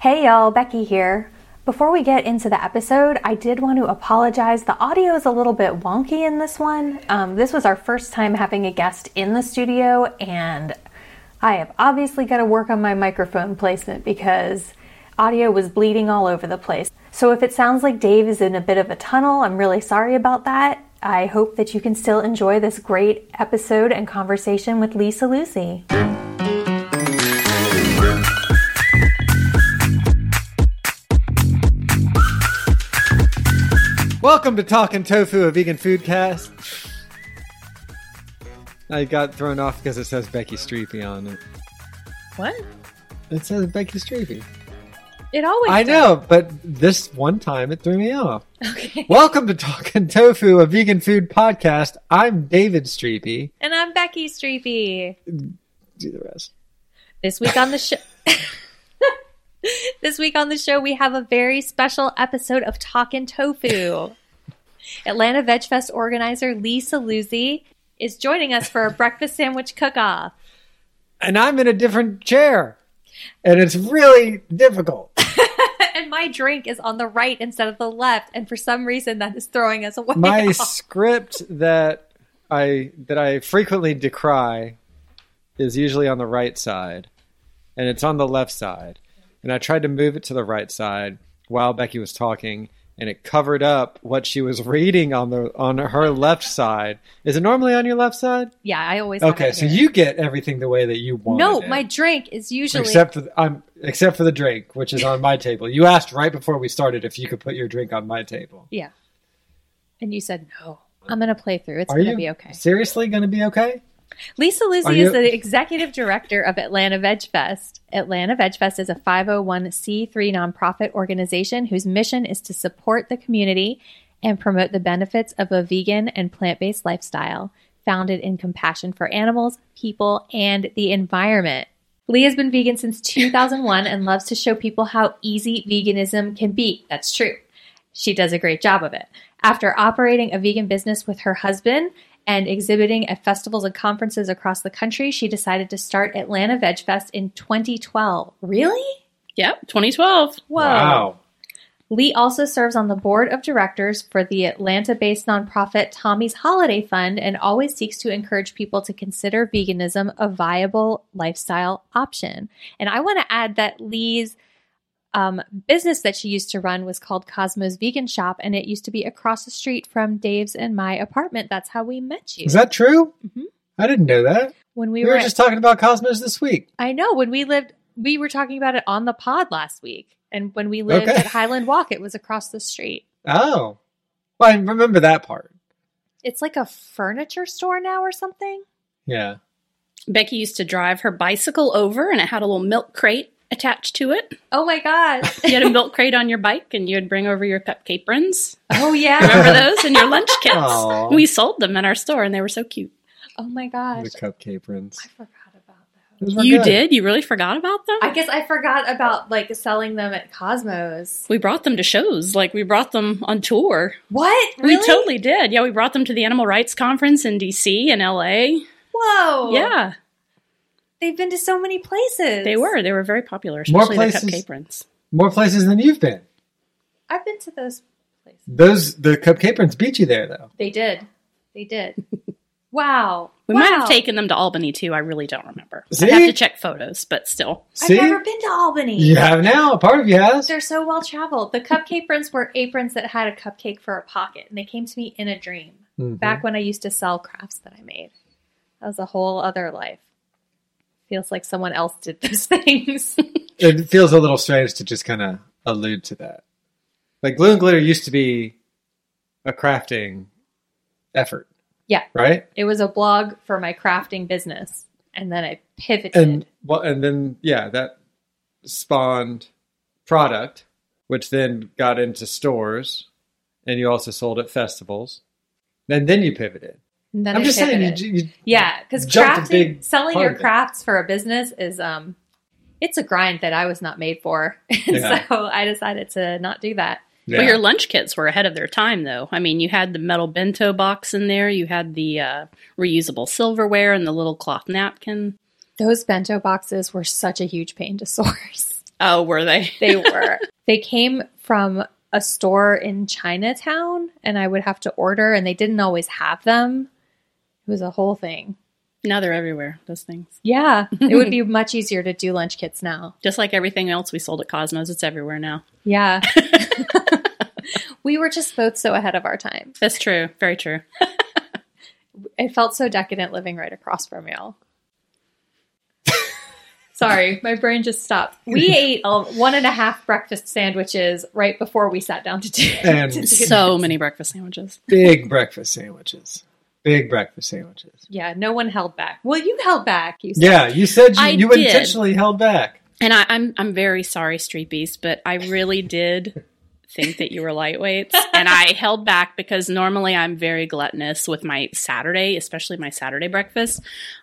Hey y'all, Becky here. Before we get into the episode, I did want to apologize. The audio is a little bit wonky in this one. Um, this was our first time having a guest in the studio, and I have obviously got to work on my microphone placement because audio was bleeding all over the place. So if it sounds like Dave is in a bit of a tunnel, I'm really sorry about that. I hope that you can still enjoy this great episode and conversation with Lisa Luzzi. Welcome to Talking Tofu, a vegan food cast. I got thrown off because it says Becky Striepe on it. What? It says Becky Striepe. It always. I does. know, but this one time it threw me off. Okay. Welcome to Talking Tofu, a vegan food podcast. I'm David Striepe. And I'm Becky Striepe. Do the rest. This week on the show. this week on the show, we have a very special episode of Talkin' Tofu. Atlanta Veg Fest organizer Lisa Luzzi is joining us for a breakfast sandwich cook-off. And I'm in a different chair. And it's really difficult. and my drink is on the right instead of the left, and for some reason that is throwing us away. My off. script that I that I frequently decry is usually on the right side, and it's on the left side. And I tried to move it to the right side while Becky was talking, and it covered up what she was reading on the on her left side. Is it normally on your left side? yeah, I always have Okay, so you get everything the way that you want. No, it. my drink is usually except for the, I'm except for the drink, which is on my table. You asked right before we started if you could put your drink on my table. yeah. And you said no. I'm gonna play through. It's Are gonna you be okay. seriously going to be okay? Lisa Luzzi you- is the executive director of Atlanta Veg Fest. Atlanta Veg Fest is a 501c3 nonprofit organization whose mission is to support the community and promote the benefits of a vegan and plant based lifestyle founded in compassion for animals, people, and the environment. Lee has been vegan since 2001 and loves to show people how easy veganism can be. That's true. She does a great job of it. After operating a vegan business with her husband and exhibiting at festivals and conferences across the country, she decided to start Atlanta Veg Fest in 2012. Really? Yep, 2012. Whoa. Wow. Lee also serves on the board of directors for the Atlanta based nonprofit Tommy's Holiday Fund and always seeks to encourage people to consider veganism a viable lifestyle option. And I want to add that Lee's um, business that she used to run was called Cosmos Vegan Shop, and it used to be across the street from Dave's and my apartment. That's how we met you. Is that true? Mhm. I didn't know that. when we, We, were, were just talking about Cosmos this week. I know when we lived, we were talking about it on the pod last week. And when we lived Okay. at Highland Walk, it was across the street. Oh. Well, I remember that part. It's like a furniture store now or something. Yeah. Becky used to drive her bicycle over and it had a little milk crate attached to it. Oh my god! You had a milk crate on your bike and you'd bring over your cupcake aprons. oh yeah! Remember those? And your lunch kits. Aw. We sold them in our store and they were so cute. Oh my gosh! The cupcake prints. I forgot about those. Those You good. did? You really forgot about them? I guess I forgot about like selling them at Cosmos. we brought them to shows. Like we brought them on tour. What? Really? We totally did. Yeah, we brought them to the Animal Rights Conference in DC and LA. Whoa! Yeah, they've been to so many places. they were. They were very popular, More especially the places? cupcake prints. More places than you've been. I've been to those places. Those the cupcake prints beat you there though. They did. They did. Wow. We might have taken them to Albany too. I really don't remember. I have to check photos, but still. See, I've never been to Albany. you have now. A part of you has. They're so well traveled. The cupcake aprons were aprons that had a cupcake for a pocket, and they came to me in a dream Mhm. back when I used to sell crafts that I made. That was a whole other life. Feels like someone else did those things. It feels a little strange to just kind of allude to that. Like glue and glitter used to be a crafting effort, yeah, right? it was a blog for my crafting business, and then I pivoted. And well, and then yeah, that spawned product, which then got into stores, and you also sold at festivals. And then you pivoted. And then I'm I just saying, you, you, Yeah, because crafting, selling your crafts for a business is um, it's a grind that I was not made for. Yeah. so I decided to not do that. yeah. Well, your lunch kits were ahead of their time, though. I mean, you had the metal bento box in there, you had the uh, reusable silverware and the little cloth napkin. Those bento boxes were such a huge pain to source. Oh, were they? They were. they came from a store in Chinatown, and I would have to order, and they didn't always have them. It was a whole thing. now they're everywhere, those things. Yeah, it would be much easier to do lunch kits now. Just like everything else we sold at Cosmos, it's everywhere now. Yeah. we were just both so ahead of our time. That's true. Very true. It felt so decadent living right across from y'all. Sorry, my brain just stopped. We ate uh, one and a half breakfast sandwiches right before we sat down to do, And to do So many breakfast sandwiches. big breakfast sandwiches. Big breakfast sandwiches. Yeah, no one held back. Well, you held back. You said. Yeah, you said you, you intentionally held back. And I, I'm I'm very sorry, Striepes, but I really did think that you were lightweights, and I held back because normally I'm very gluttonous with my Saturday, especially my Saturday breakfast.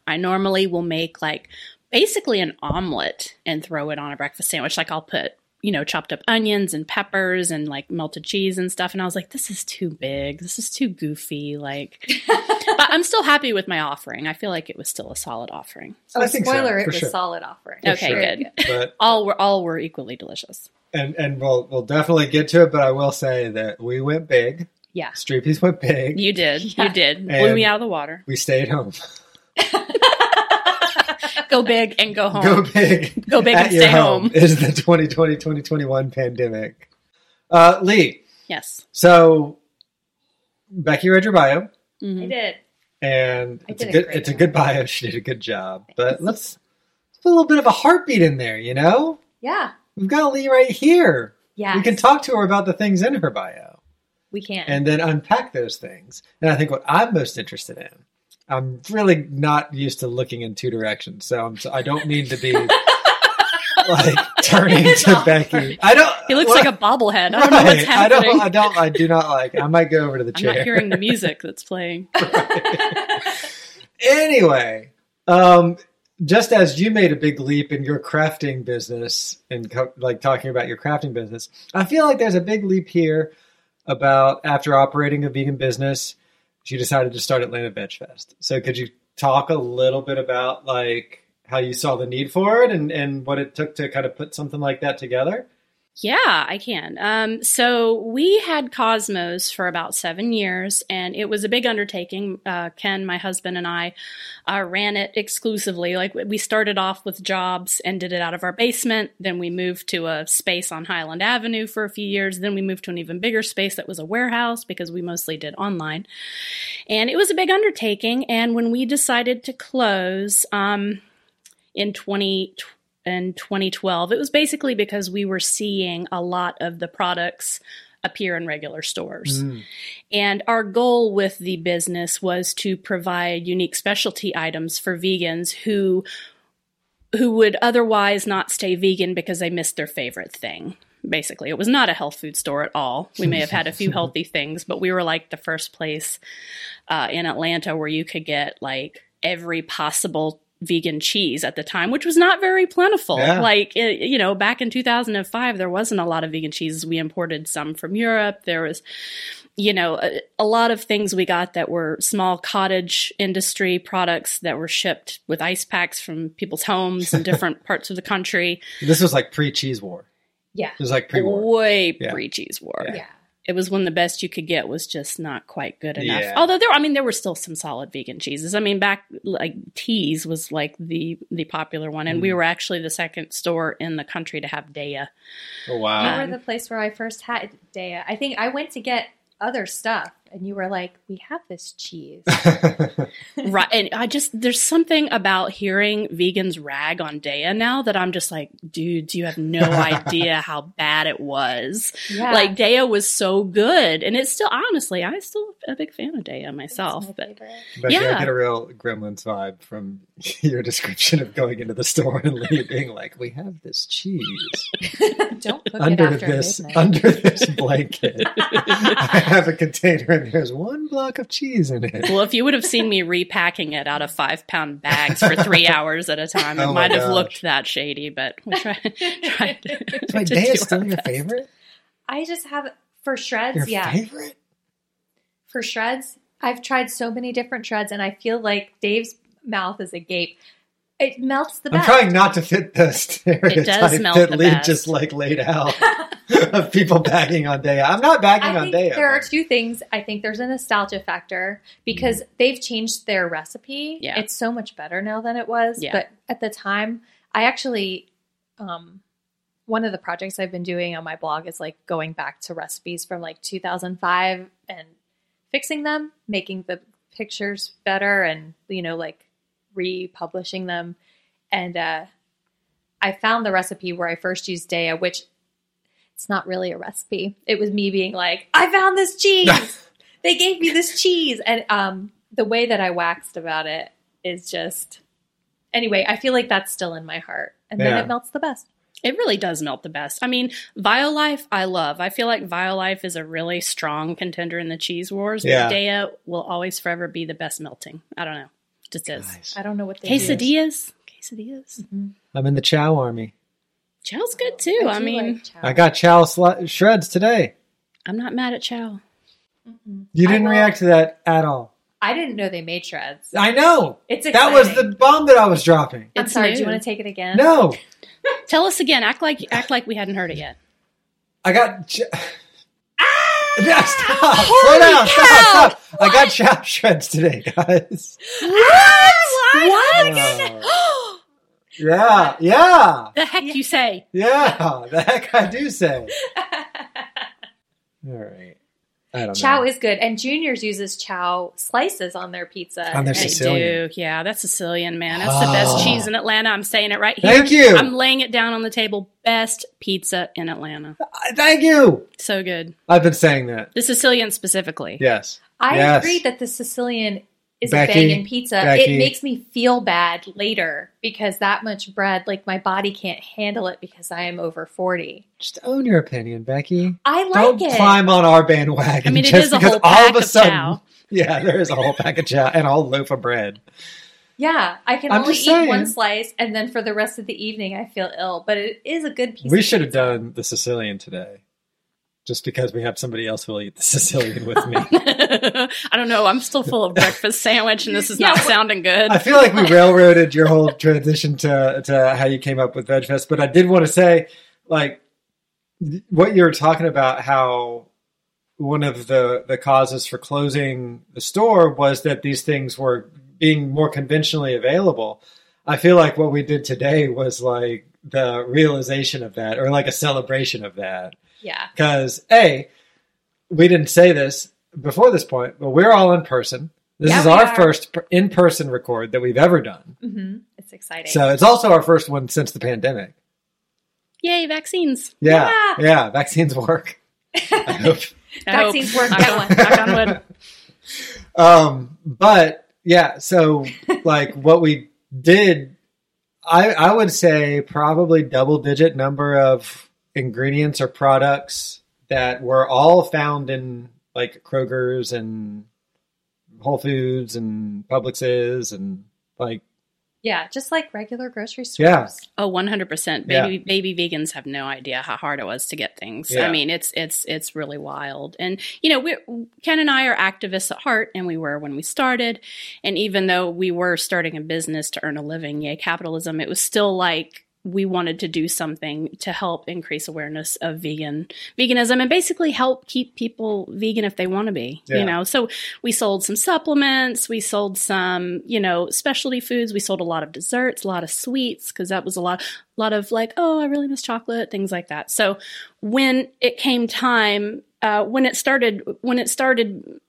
I normally will make like basically an omelet and throw it on a breakfast sandwich. Like I'll put you know chopped up onions and peppers and like melted cheese and stuff. And I was like, this is too big. This is too goofy. Like, but I'm still happy with my offering. I feel like it was still a solid offering. Oh, I think so, it for was sure. solid offering. Okay, Very good. But All were all were equally delicious. and and we'll we'll definitely get to it. But I will say that we went big. Yeah. Striepes went big. You did. Yeah. You did. Blew me out of the water. we stayed home. Go big and go home. Go big. Go big and your stay home. Is the 2020-2021 pandemic. Uh, Lee, Yes. so Becky read your bio, I Mhm. did. and I it's a did a good great it's a good bio. She did a good job. But let's, let's put a little bit of a heartbeat in there. You know, Yeah. we've got Lee right here. Yeah. We can talk to her about the things in her bio. We can. and then unpack those things. And I think what I'm most interested in, I'm really not used to looking in two directions, so I'm, I don't mean to be like turning to Becky. I don't. He looks what- like a bobblehead. I don't know what's Right. I don't. I don't. I do not like. I might go over to the I'm chair. not hearing the music that's playing. anyway, um, just as you made a big leap in your crafting business and co- like talking about your crafting business, I feel like there's a big leap here about after operating a vegan business, she decided to start Atlanta Veg Fest. So could you talk a little bit about like how you saw the need for it and, and what it took to kind of put something like that together? Yeah, I can. Um, so we had Cosmos for about seven years, and it was a big undertaking. Uh, Ken, my husband, and I uh, ran it exclusively. Like we started off with jobs and did it out of our basement. Then we moved to a space on Highland Avenue for a few years. Then we moved to an even bigger space that was a warehouse because we mostly did online. And it was a big undertaking. And when we decided to close um, in 20, in 2012, it was basically because we were seeing a lot of the products appear in regular stores. And our goal with the business was to provide unique specialty items for vegans who who would otherwise not stay vegan because they missed their favorite thing. Basically, it was not a health food store at all. We may have had a few healthy things, but we were like the first place uh, in Atlanta where you could get like every possible vegan cheese at the time, which was not very plentiful. Yeah. Like, it, you know, back in 2005, there wasn't a lot of vegan cheeses. We imported some from Europe. There was, you know, a, a lot of things we got that were small cottage industry products that were shipped with ice packs from people's homes in different parts of the country. This was like pre cheese war. yeah. It was like pre war. Way Yeah. pre cheese war. Yeah. Yeah. It was when the best you could get was just not quite good enough. Yeah. Although there, I mean, there were still some solid vegan cheeses. I mean, back like Teese was like the the popular one, and we Mm. were actually the second store in the country to have Daya. Oh, You wow. were the place where I first had Daya. I think I went to get other stuff, and you were like, "We have this cheese." right, and I just there's something about hearing vegans rag on Daya now that I'm just like, dude, you have no idea how bad it was. Yeah. Like Daya was so good, and it's still honestly, I'm still a big fan of Daya myself. But But Yeah. I get a real Gremlins vibe from your description of going into the store and Lee being like, "We have this cheese Don't cook under it after this midnight. under this blanket. I have a container and there's one block of cheese in it." well, if you would have seen me repacking it out of five pound bags for three hours at a time, it Oh my might have looked that shady. But we tried. tried to, Wait, to Day do is still your best. favorite? I just have for shreds. Your yeah, favorite? for shreds. I've tried so many different shreds, and I feel like Dave's mouth is agape. It melts the back. I'm best. trying not to fit the stereotype melt that the Lee best. just like laid out of people bagging on Daya. I'm not bagging I on think Daya. there are two things. I think there's a nostalgia factor because they've changed their recipe. Yeah. It's so much better now than it was. Yeah. But at the time, I actually, um, one of the projects I've been doing on my blog is like going back to recipes from like 2005 and fixing them, making the pictures better, and you know, like republishing them. And uh, I found the recipe where I first used Daya, which it's not really a recipe. It was me being like, I found this cheese. they gave me this cheese. And um, the way that I waxed about it is just, anyway, I feel like that's still in my heart. And then it melts the best. It really does melt the best. I mean, Violife, I love. I feel like Violife is a really strong contender in the cheese wars. But Yeah. Daya will always forever be the best melting. I don't know. Just is. Nice. I don't know what they do. Quesadillas. Quesadillas. Mm-hmm. I'm in the Chao army. Chao's good too. I, do mean, like. I got Chao sli- shreds today. I'm not mad at Chao. You didn't react to that at all. I didn't know they made shreds. I know. It's That was the bomb that I was dropping. I'm It's sorry. Do you want to take it again? No, Tell us again. Act like act like we hadn't heard it yet. I got. Ch- Yeah, stop! Slow down! Stop! Stop! I got Chao shreds today, guys. What? Oh. Yeah, yeah, the heck you say? yeah. The heck I do say. All right. I don't Chao know. is good. And Juniors uses Chao slices on their pizza. On their Sicilian. do. Yeah, that's Sicilian, man. That's the best Oh. cheese in Atlanta. I'm saying it right here. Thank you. I'm laying it down on the table. Best pizza in Atlanta. Thank you. So good. I've been saying that. The Sicilian specifically. Yes. I Yes. agree that the Sicilian is Becky, a banging pizza. Becky. It makes me feel bad later because that much bread, like my body can't handle it because I am over 40. Just own your opinion, Becky. I like Don't it. climb on our bandwagon. I mean, it just is a because whole all of a sudden, Chao. yeah, there is a whole pack of Chao and a whole loaf of bread. Yeah, I can I'm only eat saying. one slice and then for the rest of the evening I feel ill, but it is a good piece We should have done the Sicilian today, just because we have somebody else who will eat the Sicilian with me. I don't know. I'm still full of breakfast sandwich, and this is not sounding good. I feel like we railroaded your whole transition to to how you came up with VegFest, but I did want to say, like, what you were talking about, how one of the the causes for closing the store was that these things were being more conventionally available. I feel like what we did today was like the realization of that, or like a celebration of that. Yeah. Because a, we didn't say this before this point, but we're all in person. This Yeah, is our are. first in person record that we've ever done. hmm It's exciting. So it's also our first one since the pandemic. Yay, vaccines. Yeah, Yeah. yeah, vaccines work. I hope. I hope. Vaccines work, Knock on- one. knock on wood. Um, but yeah, so like what we did, I I would say probably double digit number of ingredients or products that were all found in like Kroger's and Whole Foods and Publix's and like yeah, just like regular grocery stores. Oh, yeah. Oh, 100%. Yeah. Baby baby vegans have no idea how hard it was to get things. Yeah. I mean, it's it's it's really wild. And you know, we Ken and I are activists at heart and we were when we started. And even though we were starting a business to earn a living, yay capitalism, it was still like we wanted to do something to help increase awareness of vegan veganism and basically help keep people vegan if they want to be Yeah. you know so we sold some supplements we sold some you know specialty foods we sold a lot of desserts a lot of sweets because that was a lot a lot of like oh i really miss chocolate things like that so when it came time uh, when it started when it started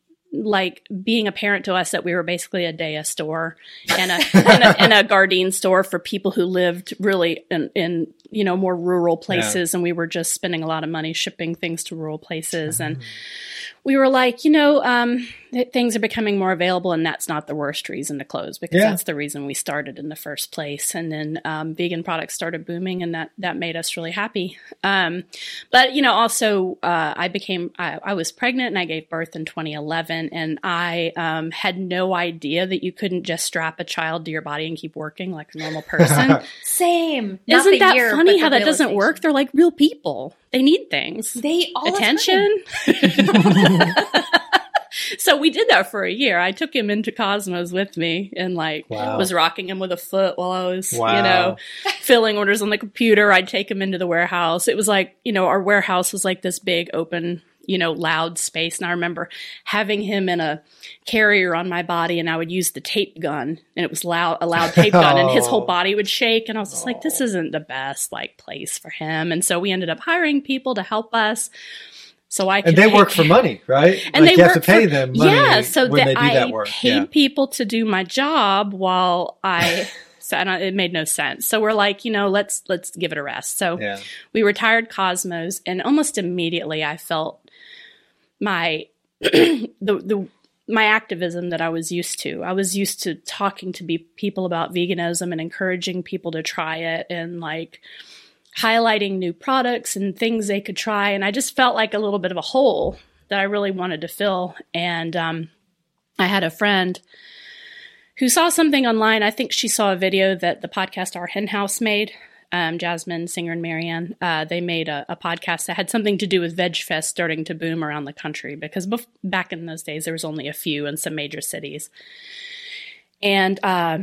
like being apparent to us that we were basically a Daya store and a, and a, and a Gardein store for people who lived really in, in you know more rural places, and we were just spending a lot of money shipping things to rural places, and mm-hmm. We were like, you know, um, th- things are becoming more available, and that's not the worst reason to close because Yeah. that's the reason we started in the first place. And then um, vegan products started booming, and that that made us really happy. Um, but you know, also uh, I became I, I was pregnant and I gave birth in 2011, and I um, had no idea that you couldn't just strap a child to your body and keep working like a normal person. Same. Isn't the that year, funny how that doesn't work? They're like real people. They need things They all attention. so we did that for a year. I took him into Cosmos with me and like Wow. was rocking him with a foot while I was, you know, filling orders on the computer. I'd take him into the warehouse. It was like, you know, our warehouse was like this big open, you know, loud space. And I remember having him in a carrier on my body and I would use the tape gun and it was loud, a loud tape gun and his whole Oh. body would shake. And I was just like, this isn't the best like place for him. And so we ended up hiring people to help us. So I could And they work for money, right? and like they you have to pay for- them yeah, so when that I that work. paid Yeah. people to do my job while I. So and I- it made no sense. So we're like, you know, let's let's give it a rest. So Yeah. we retired Cosmos, and almost immediately I felt my the the my activism that I was used to. I was used to talking to be people about veganism and encouraging people to try it and like highlighting new products and things they could try. And I just felt like a little bit of a hole that I really wanted to fill. And um, I had a friend who saw something online. I think she saw a video that the podcast Our Hen House made. Um, Jasmin, Singer, and Mariann, uh, they made a, a podcast that had something to do with Veg Fest starting to boom around the country because bef- back in those days there was only a few in some major cities. And uh,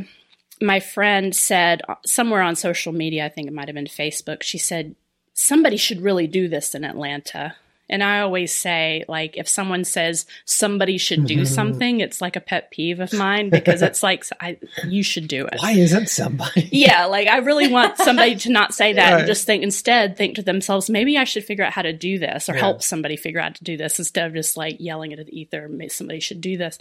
my friend said uh, somewhere on social media, I think it might have been Facebook, she said, somebody should really do this in Atlanta. And I always say, like, if someone says somebody should do mm-hmm. something, it's like a pet peeve of mine because it's like, I, you should do it. Why isn't somebody? Yeah, like I really want somebody to not say that Right. and just think instead think to themselves, maybe I should figure out how to do this or Yeah. help somebody figure out to do this instead of just like yelling into the ether, maybe somebody should do this.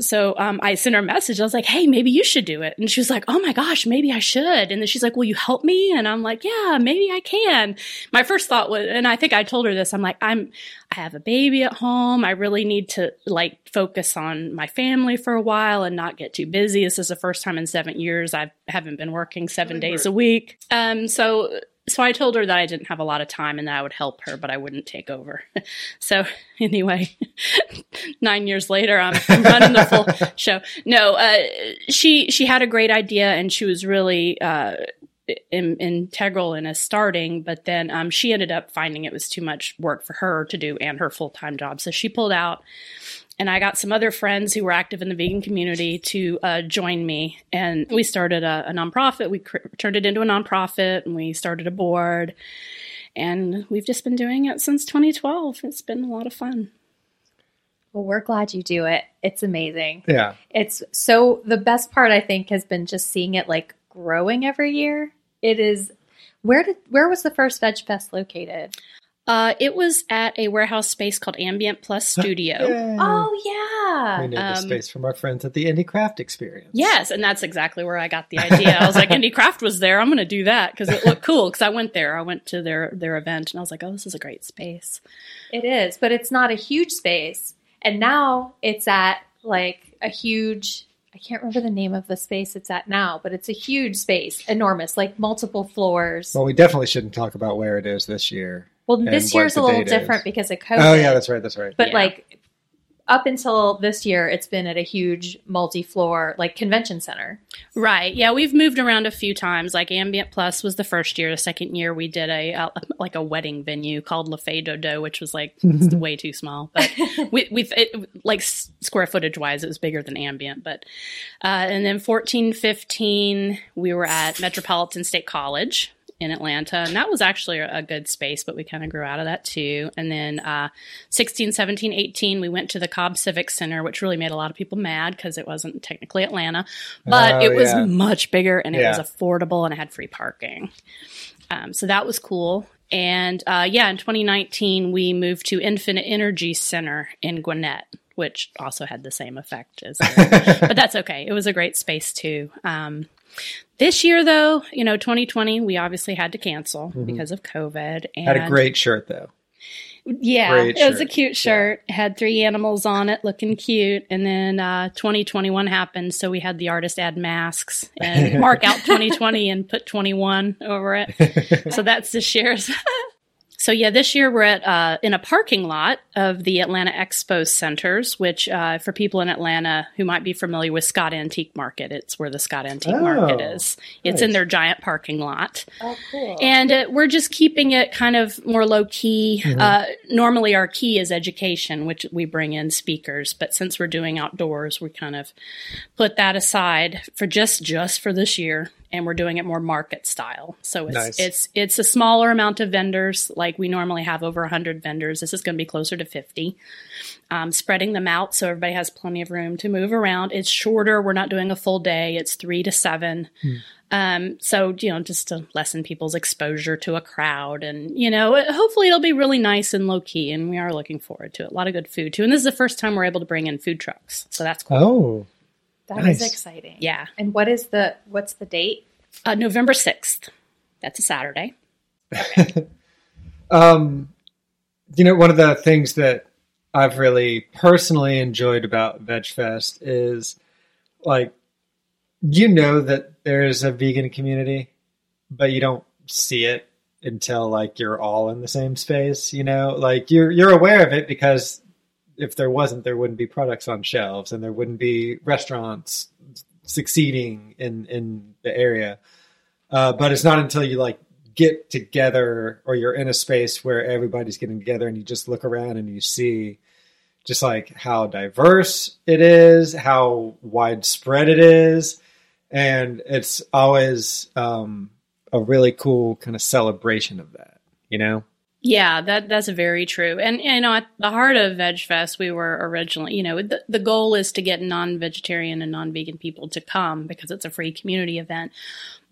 So um, I sent her a message. I was like, "Hey, maybe you should do it." And she was like, "Oh my gosh, maybe I should." And then she's like, "Will you help me?" And I'm like, "Yeah, maybe I can." My first thought was, and I think I told her this. I'm like, "I'm, I have a baby at home. I really need to like focus on my family for a while and not get too busy. This is the first time in seven years I haven't been working seven days a week. Um, so." So I told her that I didn't have a lot of time and that I would help her, but I wouldn't take over. so anyway, nine years later, I'm, I'm running the full show. No, uh, she she had a great idea and she was really uh, in, integral in us starting. But then um, she ended up finding it was too much work for her to do and her full time job, so she pulled out. And I got some other friends who were active in the vegan community to uh, join me, and we started a, a nonprofit. We cr- turned it into a nonprofit, and we started a board. And we've just been doing it since 2012. It's been a lot of fun. Well, we're glad you do it. It's amazing. Yeah. It's so the best part I think has been just seeing it like growing every year. It is where did where was the first Veg Fest located? Uh, it was at a warehouse space called Ambient Plus Studio. oh yeah, we yeah. know the um, space from our friends at the Indie Craft Experience. Yes, and that's exactly where I got the idea. I was like, Indie Craft was there. I'm going to do that because it looked cool. Because I went there, I went to their their event, and I was like, oh, this is a great space. It is, but it's not a huge space. And now it's at like a huge I can't remember the name of the space it's at now, but it's a huge space, enormous, like multiple floors. Well, we definitely shouldn't talk about where it is this year. Well, this year's a little different is. because of COVID. Oh yeah, that's right. That's right. But Yeah. like up until this year, it's been at a huge multi-floor like convention center. Right. Yeah, we've moved around a few times. Like Ambient Plus was the first year. The second year, we did a uh, like a wedding venue called Le Fais Do-Do, which was like way too small. But we we like square footage wise, it was bigger than Ambient. But uh, and then fourteen, fifteen, we were at Metropolitan State College in Atlanta. And that was actually a, good space, but we kind of grew out of that too. And then uh, 16, 17, 18, we went to the Cobb Civic Center, which really made a lot of people mad because it wasn't technically Atlanta, but Oh, it was yeah. much bigger and it Yeah. was affordable and it had free parking. Um, so that was cool. And uh, yeah, in 2019, we moved to Infinite Energy Center in Gwinnett, which also had the same effect as, but that's okay. It was a great space too. Um, this year, though, you know, 2020, we obviously had to cancel because of COVID. And Mm-hmm. Had a great shirt though. yeah, Great it was a cute shirt. It Had three animals on it, looking cute. And then uh, 2021 happened, so we had the artist add masks and mark out 2020 and put 21 over it. So that's this year's. So yeah, this year we're at uh, in a parking lot of the Atlanta Expo Centers, which uh, for people in Atlanta who might be familiar with Scott Antique Market, it's where the Scott Antique Market Oh, is. It's in their giant parking lot. Oh, cool. And uh, we're just keeping it kind of more low key. Uh, normally, our key is education, which we bring in speakers. But since we're doing outdoors, we kind of put that aside for just just for this year, and we're doing it more market style. So it's Nice. it's it's a smaller amount of vendors. Like we normally have over hundred vendors. This is going to be closer to fifty. Um, spreading them out so everybody has plenty of room to move around. It's shorter. We're not doing a full day. It's three to seven. Um, so, you know, just to lessen people's exposure to a crowd and, you know, it- hopefully it'll be really nice and low key. And we are looking forward to it. A lot of good food too. And this is the first time we're able to bring in food trucks. So that's cool. Oh, That is Nice. exciting. Yeah. And what is the what's the date? Uh, November 6th. That's a Saturday. Um, you know, one of the things that I've really personally enjoyed about VegFest is like, you know that there's a vegan community, but you don't see it until like you're all in the same space, you know, like you're, you're aware of it because if there wasn't, there wouldn't be products on shelves and there wouldn't be restaurants succeeding in, in the area. Uh, but it's not until you like get together or you're in a space where everybody's getting together and you just look around and you see just like how diverse it is, how widespread it is. And it's always um, a really cool kind of celebration of that, you know? Yeah, that that's very true. And you know, at the heart of Veg Fest, we were originally, you know, the, the goal is to get non-vegetarian and non-vegan people to come because it's a free community event.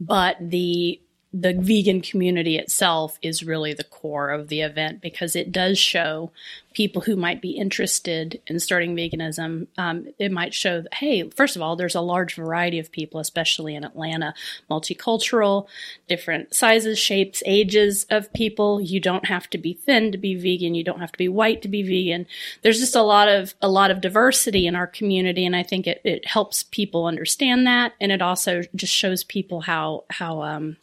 But the the vegan community itself is really the core of the event because it does show people who might be interested in starting veganism. Um, it might show that, hey, first of all, there's a large variety of people, especially in Atlanta, multicultural, different sizes, shapes, ages of people. You don't have to be thin to be vegan. You don't have to be white to be vegan. There's just a lot of a lot of diversity in our community, and I think it, it helps people understand that, and it also just shows people how how um,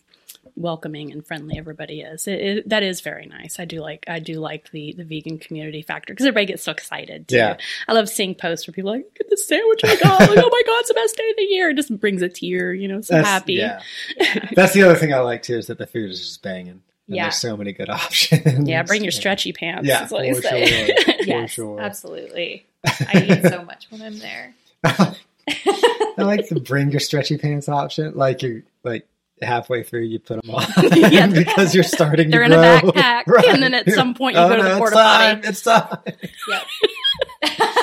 welcoming and friendly everybody is. It, it, that is very nice. I do like I do like the the vegan community factor because everybody gets so excited. Too. Yeah. I love seeing posts where people are like get the sandwich oh I got. Like, oh my god, it's the best day of the year. It just brings a tear. You know, so That's, happy. Yeah. That's the other thing I like too is that the food is just banging. And Yeah. There's so many good options. Yeah, bring your stretchy pants. Yeah, is what for say. sure. For yes, sure. absolutely. I eat so much when I'm there. I like the bring your stretchy pants option. Like you're like halfway through, you put them on Yeah. because you're starting. They're to in a grow. backpack, and then at some point you Oh, go to the no, porta it's time, potty. It's time. Yep.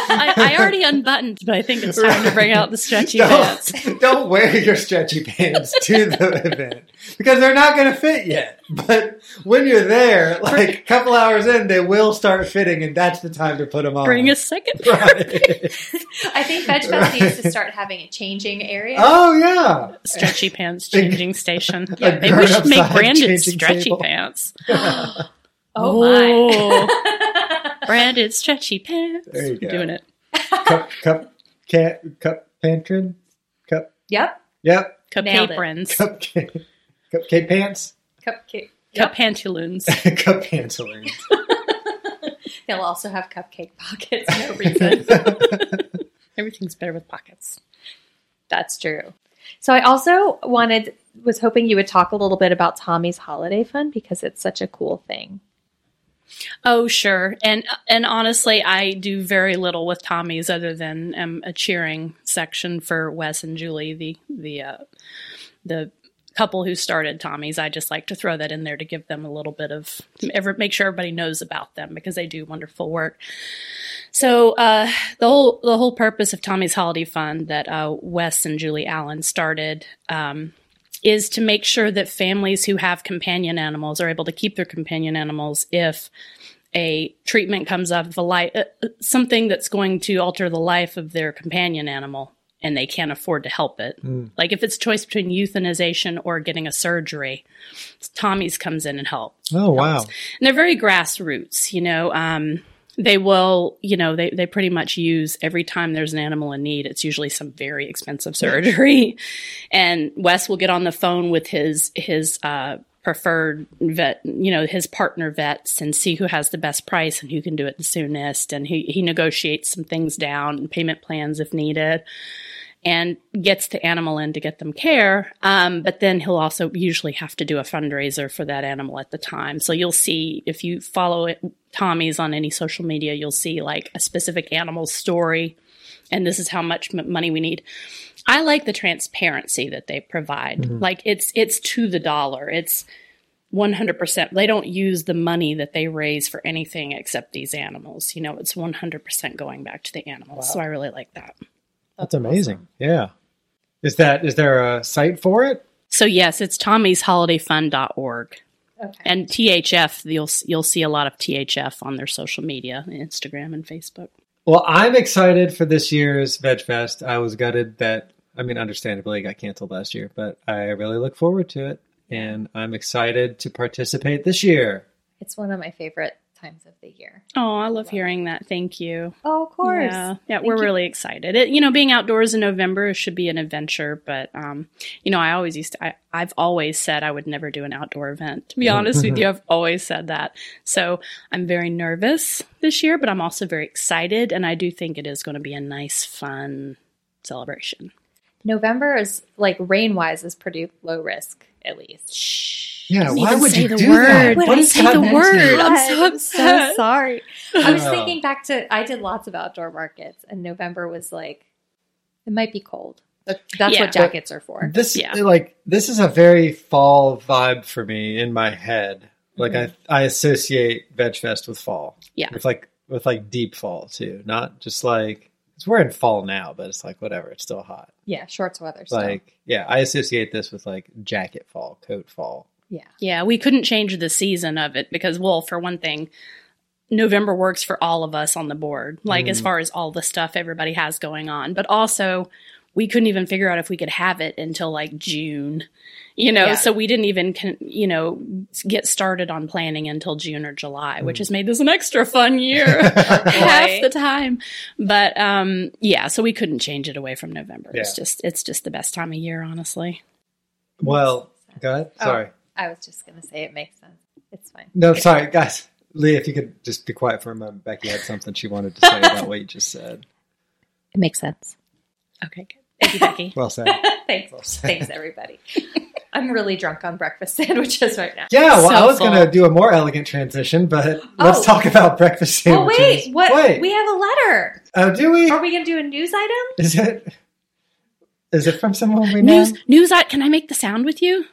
I, I already unbuttoned, but I think it's time to bring out the stretchy Don't, pants. don't wear your stretchy pants to the event because they're not going to fit yet. But when you're there, like a couple hours in, they will start fitting, and that's the time to put them on. Bring a second. right. I think Veg Fest needs to start having a changing area. Oh yeah. stretchy pants changing station. A Yeah, maybe we should make grown-up branded stretchy table. pants. oh my. Branded stretchy pants. There you go. Doing it. cup cup cat cup pantrin cup. Yep. Yep. Nailed Cupcake it. brands. Cupcake. Cupcake pants. Cupcake. Cup pantaloons. Cup pantaloons. They'll also have cupcake pockets. No reason. Everything's better with pockets. That's true. So I also wanted was hoping you would talk a little bit about Tommy's holiday fund because it's such a cool thing. Oh, sure. And and honestly, I do very little with Tommy's other than um, a cheering section for Wes and Julie, the the uh, the couple who started Tommy's. I just like to throw that in there to give them a little bit of ever make sure everybody knows about them because they do wonderful work. So uh, the whole the whole purpose of Tommy's Holiday Fund that uh, Wes and Julie Allen started. Um, is to make sure that families who have companion animals are able to keep their companion animals if a treatment comes up, a li- uh, uh, something that's going to alter the life of their companion animal and they can't afford to help it. Like if it's a choice between euthanization or getting a surgery, Tommy's comes in and helps. Oh wow. And they're very grassroots, you know. Um, they will, you know, they, they pretty much use every time there's an animal in need, it's usually some very expensive surgery. and Wes will get on the phone with his, his, uh, preferred vet, you know, his partner vets and see who has the best price and who can do it the soonest. And he, he negotiates some things down and payment plans if needed and gets the animal in to get them care. Um, but then he'll also usually have to do a fundraiser for that animal at the time. So you'll see if you follow it, Tommy's on any social media, you'll see like a specific animal story, and this is how much m- money we need. I like the transparency that they provide. Like it's it's to the dollar. It's 100%. They don't use the money that they raise for anything except these animals. You know, it's 100% going back to the animals. So I really like that. That's amazing. Yeah. Is that is there a site for it? So yes, it's tommy'sholidayfund.org. Okay. And THF, you'll you'll see a lot of THF on their social media, Instagram and Facebook. Well, I'm excited for this year's Veg Fest. I was gutted that I mean, understandably, it got canceled last year, but I really look forward to it, and I'm excited to participate this year. It's one of my favorite times of the year. Oh, I love hearing that. Thank you. Oh, of course. Yeah, yeah, Thank we're you. really excited. It, you know, being outdoors in November should be an adventure, but um, you know, I always used to. I, I've always said I would never do an outdoor event. To be honest with you, I've always said that. So I'm very nervous this year, but I'm also very excited, and I do think it is going to be a nice, fun celebration. November is like rain wise is pretty low risk at least. Yeah, Didn't why would say you the do word. that? Wait, What I say the word. I'm so I'm upset. so sorry. I was Oh. thinking back to I did lots of outdoor markets and November was like it might be cold. That's Yeah. what jackets are for. This Yeah. like this is a very fall vibe for me in my head. Like mm-hmm. I I associate Veg Fest with fall. Yeah. With like with like deep fall too, not just like because we're in fall now, but it's like whatever. It's still hot. Yeah, shorts weather still. Like yeah, I associate this with like jacket fall, coat fall. yeah. Yeah, we couldn't change the season of it because, well, for one thing, November works for all of us on the board, like as mm-hmm. far as all the stuff everybody has going on. But also, we couldn't even figure out if we could have it until like June, you know, Yeah. so we didn't even, you know, get started on planning until June or July, which has made this an extra fun year half the time. But um, yeah, so we couldn't change it away from November. It's just, it's just the best time of year, honestly. Well, go ahead. Oh. Sorry. I was just gonna say it makes sense. It's fine. No, sorry, guys. Lee, if you could just be quiet for a moment. Becky had something she wanted to say about what you just said. It makes sense. Okay, good. Thank you, Becky. Well said. Thanks. Thanks everybody. I'm really drunk on breakfast sandwiches right now. Yeah, well, So I was going to do a more elegant transition, but let's Oh. talk about breakfast oh, sandwiches. Oh sandwiches. wait, what Wait. we have a letter. oh, do we? Are we gonna do a news item? Is it? Is it from someone we know? News, news. Can I make the sound with you?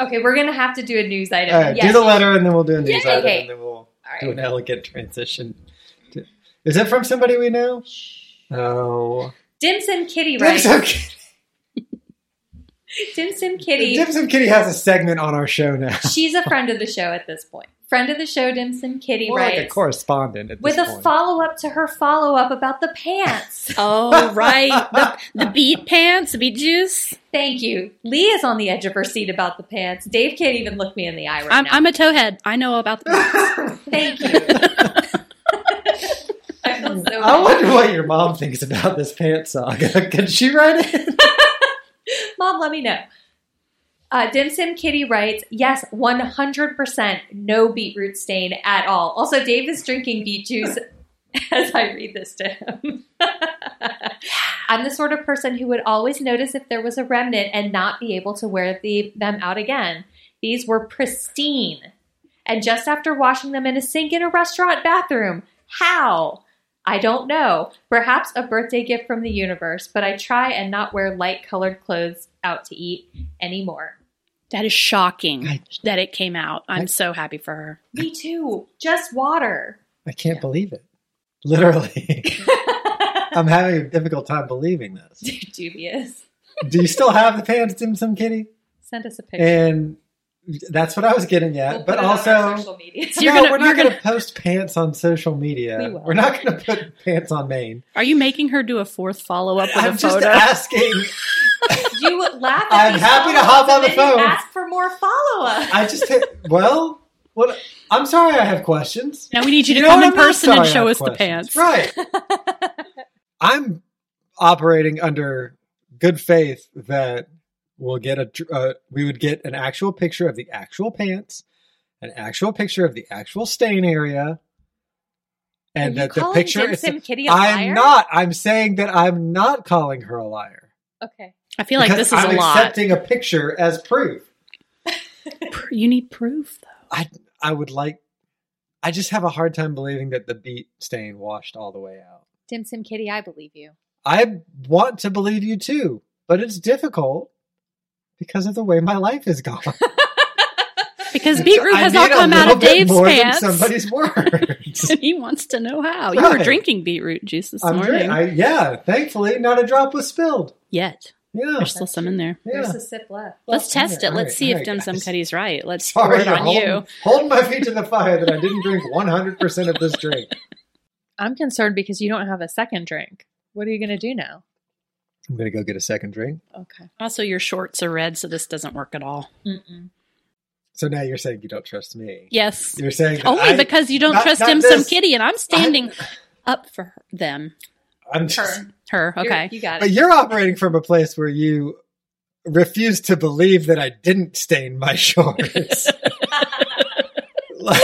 Okay, we're gonna have to do a news item. All right, Yes. do the letter, and then we'll do a news Yeah, item, okay. and then we'll All do an elegant transition. Is it from somebody we know? Oh, Dim Sim Kitty writes. Dim Sum, Dim Sim Kitty. Dim Sum Kitty has a segment on our show now. She's a friend of the show at this point. Friend of the show, Dim Sim Kitty More like a correspondent at with this a point. follow up to her follow up about the pants. Oh, right. the, the beet pants, the beet juice. Thank you. Lee is on the edge of her seat about the pants. Dave can't even look me in the eye right I'm, now. I'm a towhead. I know about the pants. Thank you. So I wonder what your mom thinks about this pants saga. Could she write it? Mom, let me know. Uh, Dim Sim Kitty writes, yes, 100% no beetroot stain at all. Also, Dave is drinking beet juice as I read this to him. I'm the sort of person who would always notice if there was a remnant and not be able to wear the, them out again. These were pristine. And just after washing them in a sink in a restaurant bathroom. How? I don't know. Perhaps a birthday gift from the universe, but I try and not wear light colored clothes out to eat anymore. That is shocking I- that it came out. I'm I- so happy for her. Me too. Just water. I can't believe it. Literally. I'm having a difficult time believing this. Dubious. Do you still have the pants, Dim Sum Kitty? Send us a picture. And that's what I was getting at. We'll but put it on our also, social media. So you're no, gonna- we're not going to post pants on social media. We will. We're not going to put pants on Maine. Are you making her do a fourth follow up with I'm a just photo? asking. you would laugh at I'm these happy to hop on the then you phone. Ask for more follow up. I just hit, well, what? I'm sorry. I have questions. now we need you to know come in I'm person and show have us the pants. Right. I'm operating under good faith that we'll get a uh, we would get an actual picture of the actual pants, an actual picture of the actual stain area, and Are you that the picture Dim is. Sim Kitty a I'm liar? not. I'm saying that I'm not calling her a liar. Okay. I feel like this is I'm a lot. accepting a picture as proof. You need proof, though. I I would like. I just have a hard time believing that the beat stain washed all the way out. Dim Sim Kitty, I believe you. I want to believe you too, but it's difficult because of the way my life is gone. Because beetroot has all come out of Dave's more than pants. somebody's words. and he wants to know how. You were drinking beetroot juice this I'm morning. drink- I, yeah, thankfully, not a drop was spilled. Yet. Yeah, There's still some in there. yeah. There's a sip left. Let's test it. all Let's right, see all if right, Dim Sum guys. Cuddy's right. Let's pour it on holding, you. holding my feet to the fire that I didn't drink 100% of this drink. I'm concerned because you don't have a second drink. What are you going to do now? I'm gonna go get a second drink. Okay. Also, your shorts are red, so this doesn't work at all. Mm-mm. So now you're saying you don't trust me. Yes. You're saying Only I- because you don't not- trust not Dim Sum this. Kitty, and I'm standing up for them. I'm just, Her. Her, You're- okay. You got it. But you're operating from a place where you refuse to believe that I didn't stain my shorts. like,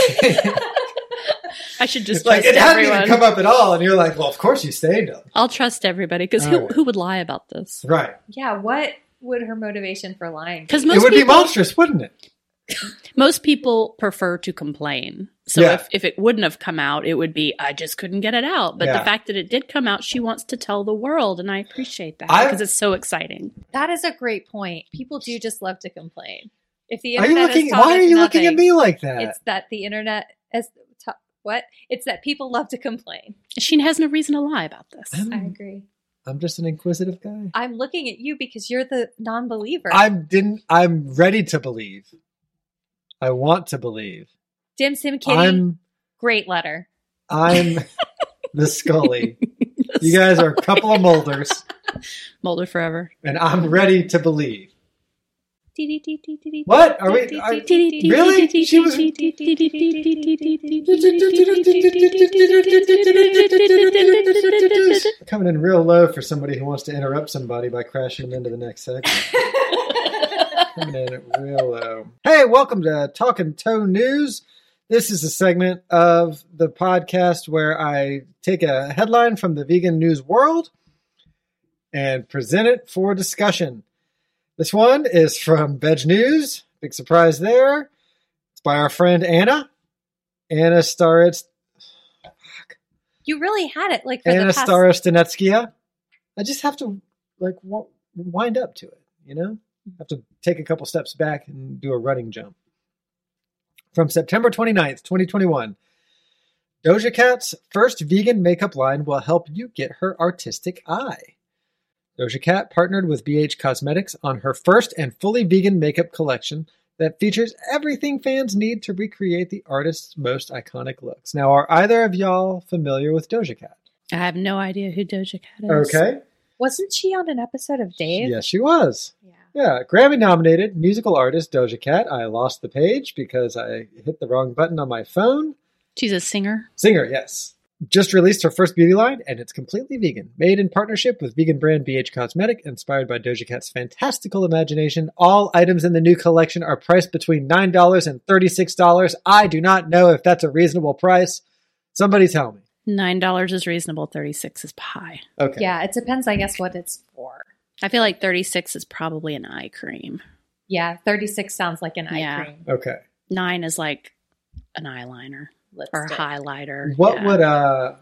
I should just like trust it hadn't everyone. even come up at all, and you're like, "Well, of course you stained them." I'll trust everybody because who, All right. who would lie about this? Right? Yeah, what would her motivation for lying? be? Because It most would be monstrous, wouldn't it? most people prefer to complain. So Yeah. if, if it wouldn't have come out, it would be I just couldn't get it out. But Yeah. the fact that it did come out, she wants to tell the world, and I appreciate that because it's so exciting. that is a great point. People do just love to complain. If the Are internet you has looking? taught Why are us you looking at me like that? It's that the internet has ta- what? It's that people love to complain. She has no reason to lie about this. I'm, I agree. I'm just an inquisitive guy. I'm looking at you because you're the non-believer. I'm didn't. I'm ready to believe. I want to believe. Dim Sim Kitty, I'm. great letter. I'm the Scully. You guys are a couple of Mulders, Mulder forever. and I'm ready to believe. What? Are we? Are, really? She was. Coming in real low for somebody who wants to interrupt somebody by crashing them into the next segment. Coming in real low. Hey, welcome to Talking Toe News. This is a segment of the podcast where I take a headline from the vegan news world and present it for discussion. This one is from Veg News. Big surprise there. It's by our friend Anna. Anna Starets You really had it like for Anna the past. Starostinetskaya. I just have to like w- wind up to it, you know? Mm-hmm. have to take a couple steps back and do a running jump. From September 29th, 2021, Doja Cat's first vegan makeup line will help you get her artistic eye. Doja Cat partnered with BH Cosmetics on her first and fully vegan makeup collection that features everything fans need to recreate the artist's most iconic looks. Now, are either of y'all familiar with Doja Cat? I have no idea who Doja Cat is. Okay. Wasn't she on an episode of Dave? Yes, she was. Yeah. Yeah, Grammy nominated musical artist Doja Cat. I lost the page because I hit the wrong button on my phone. She's a singer. Singer, yes. Just released her first beauty line, and it's completely vegan. Made in partnership with vegan brand BH Cosmetic, inspired by Doja Cat's fantastical imagination. All items in the new collection are priced between $9 and $36. I do not know if that's a reasonable price. Somebody tell me. Nine dollars is reasonable. Thirty six is high. Okay. Yeah, it depends, I guess, what it's for. I feel like thirty six is probably an eye cream. Yeah, 36 sounds like an eye Yeah. cream. Okay. Nine is like an eyeliner or highlighter. What Yeah. would uh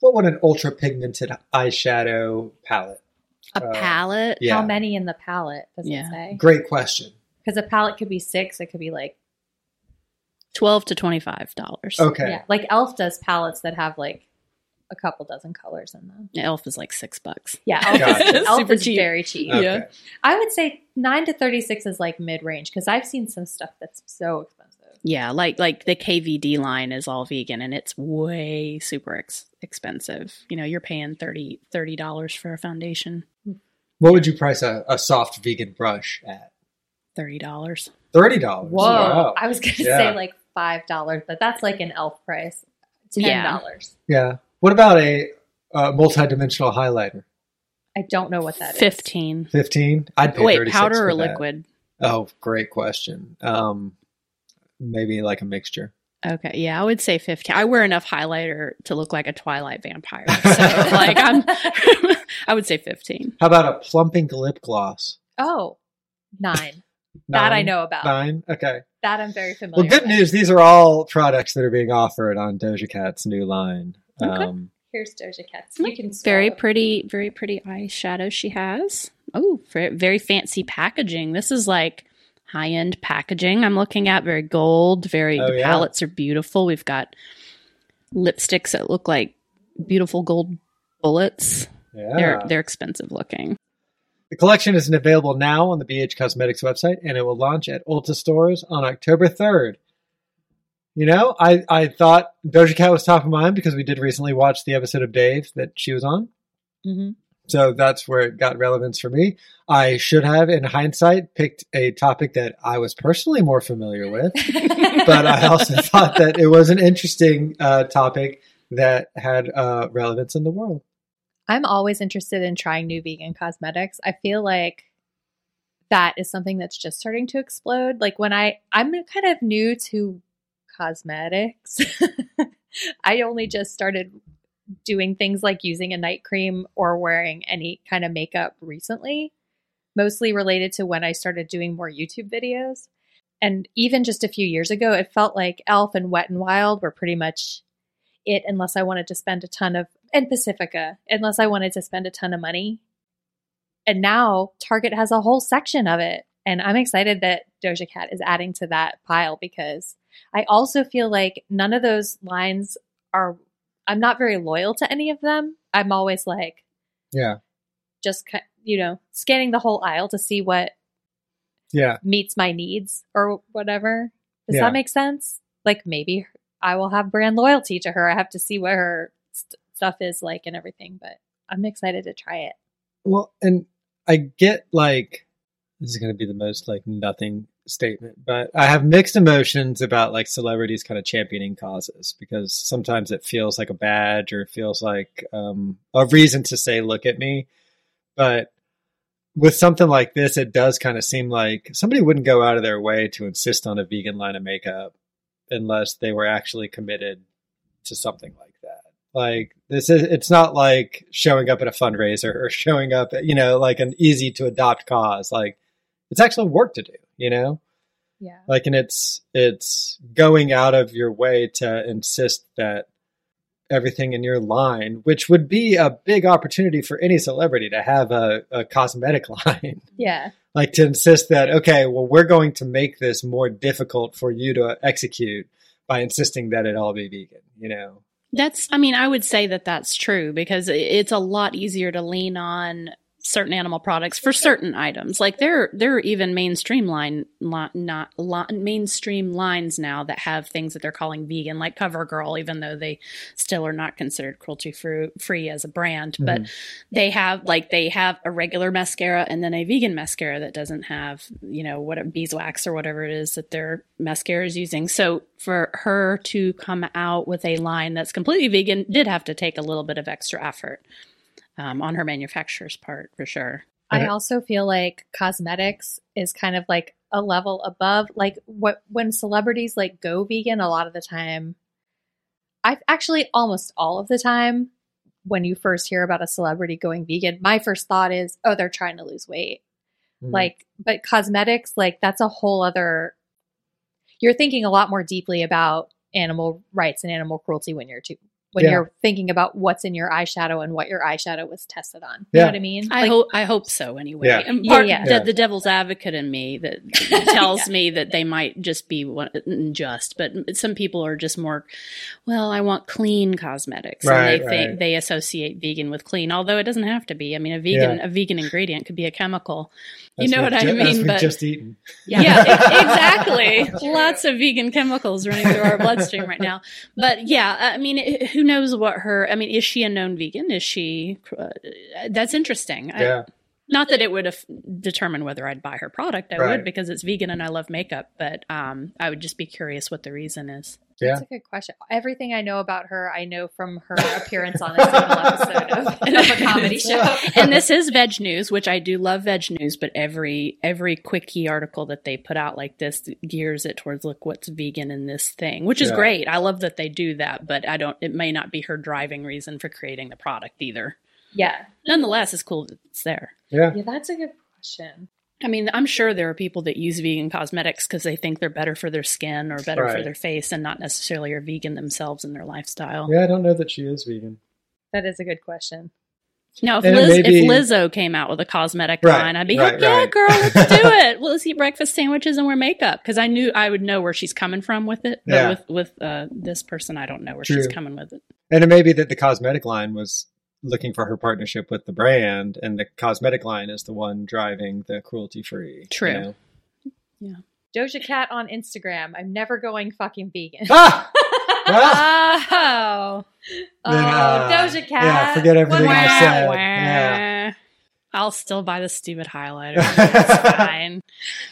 what would an ultra pigmented eyeshadow palette? a uh, palette? Yeah. How many in the palette does Yeah. it say? Great question. Because a palette could be six. It could be like Twelve to twenty five dollars. Okay. yeah, like Elf does palettes that have like a couple dozen colors in them. Elf is like six bucks. Yeah, Elf, Gotcha. is, Elf Super is cheap. very cheap. Okay. Yeah. I would say nine to thirty six is like mid range because I've seen some stuff that's so expensive. Yeah, like like the KVD line is all vegan and it's way super ex- expensive. You know, you're paying 30 dollars for a foundation. What would you price a, a soft vegan brush at? Thirty dollars. Thirty dollars. Whoa! I was gonna Yeah. say like five dollars, but that's like an Elf price. Ten dollars. Yeah. What about a uh, multi-dimensional highlighter? I don't know what that is. Fifteen. Fifteen. I'd pay Wait, 36 powder for or that. liquid? Oh, great question. Um, maybe like a mixture. Okay, yeah, I would say fifteen. I wear enough highlighter to look like a Twilight vampire, so like I'm. I would say fifteen. How about a plumping lip gloss? Oh, nine. That I know about. Nine. Okay. That I'm very familiar. Well, good with. news. These are all products that are being offered on Doja Cat's new line. Okay. Um, Here's Doja Cat. You can Very scroll. pretty, very pretty eyeshadow she has. Oh, very, very fancy packaging. This is like high end packaging. I'm looking at very gold. Very Oh, the yeah. palettes are beautiful. We've got lipsticks that look like beautiful gold bullets. yeah. They're they're expensive looking. The collection is available now on the BH Cosmetics website, and it will launch at Ulta stores on October 3rd. You know, I, I thought Doja Cat was top of mind because we did recently watch the episode of Dave that she was on. Mm-hmm. So that's where it got relevance for me. I should have, in hindsight, picked a topic that I was personally more familiar with, but I also thought that it was an interesting uh, topic that had uh, relevance in the world. I'm always interested in trying new vegan cosmetics. I feel like that is something that's just starting to explode. Like when I I'm kind of new to cosmetics. I only just started doing things like using a night cream or wearing any kind of makeup recently, mostly related to when I started doing more YouTube videos. And even just a few years ago, it felt like Elf and Wet and Wild were pretty much it unless I wanted to spend a ton of and Pacifica, unless I wanted to spend a ton of money. And now Target has a whole section of it. And I'm excited that Doja Cat is adding to that pile because I also feel like none of those lines are, I'm not very loyal to any of them. I'm always like, Yeah. just, you know, scanning the whole aisle to see what Yeah. meets my needs or whatever. Does Yeah. that make sense? Like maybe I will have brand loyalty to her. I have to see what her st- stuff is like and everything, but I'm excited to try it. Well, and I get like this is going to be the most like nothing statement, but I have mixed emotions about like celebrities kind of championing causes because sometimes it feels like a badge or it feels like um, a reason to say, "Look at me," but with something like this, it does kind of seem like somebody wouldn't go out of their way to insist on a vegan line of makeup unless they were actually committed to something like that. Like this is it's not like showing up at a fundraiser or showing up at, you know, like an easy to adopt cause. Like it's actually work to do, you know? Yeah. Like and it's it's going out of your way to insist that everything in your line, which would be a big opportunity for any celebrity to have a, a cosmetic line Yeah. like to insist that okay well we're going to make this more difficult for you to execute by insisting that it all be vegan you know That's, I mean, I would say that that's true because it's a lot easier to lean on certain animal products for certain items. Like there, there are even mainstream line, li- not mainstream lines now that have things that they're calling vegan, like CoverGirl, even though they still are not considered cruelty free, free as a brand. Mm-hmm. But they have like they have a regular mascara and then a vegan mascara that doesn't have you know what beeswax or whatever it is that their mascara is using. So for her to come out with a line that's completely vegan did have to take a little bit of extra effort um, on her manufacturer's part for sure. I also feel like cosmetics is kind of like a level above like what when celebrities like go vegan a lot of the time I've actually almost all of the time when you first hear about a celebrity going vegan my first thought is oh they're trying to lose weight Mm. like but cosmetics like that's a whole other you're thinking a lot more deeply about animal rights and animal cruelty when you're too when Yeah. you're thinking about what's in your eyeshadow and what your eyeshadow was tested on you Yeah. know what i mean I Like, hope I hope so anyway. Yeah. And part, yeah. The, Yeah. the devil's advocate in me that tells me that they might just be one, just, but some people are just more. Well, I want clean cosmetics, Right, and they think they associate vegan with clean, although it doesn't have to be. I mean, a vegan a vegan ingredient could be a chemical. You know what I ju- mean? But just eaten. yeah, e- exactly. Lots of vegan chemicals running through our bloodstream right now. But yeah, I mean, who knows what her? I mean, is she a known vegan? Is she? Uh, that's interesting. I- Yeah. not that it would have determined whether I'd buy her product. I Right. would because it's vegan and I love makeup. But um, I would just be curious what the reason is. Yeah. That's a good question. Everything I know about her, I know from her appearance on a single episode of, of a comedy show. and this is veg news, which I do love veg news, but every every quickie article that they put out like this gears it towards look what's vegan in this thing, which is Yeah. great. I love that they do that, but I don't it may not be her driving reason for creating the product either. Yeah. Nonetheless, it's cool that it's there. Yeah. Yeah, that's a good question. I mean, I'm sure there are people that use vegan cosmetics because they think they're better for their skin or better for their face and not necessarily are vegan themselves in their lifestyle. Yeah, I don't know that she is vegan. That is a good question. Now, if, Liz, maybe- if Lizzo came out with a cosmetic Right, line, I'd be right, like, yeah, right. girl, let's do it. Well, let's eat breakfast sandwiches and wear makeup. Because I knew I would know where she's coming from with it. But Yeah. with, with uh, this person, I don't know where she's coming with it. And it may be that the cosmetic line was looking for her partnership with the brand, and the cosmetic line is the one driving the cruelty free. True. Yeah. Doja Cat on Instagram. I'm never going fucking vegan. Ah! Oh. oh, then, uh, Doja Cat. yeah, forget everything I said. Wah. Yeah. I'll still buy the stupid highlighter. It's fine.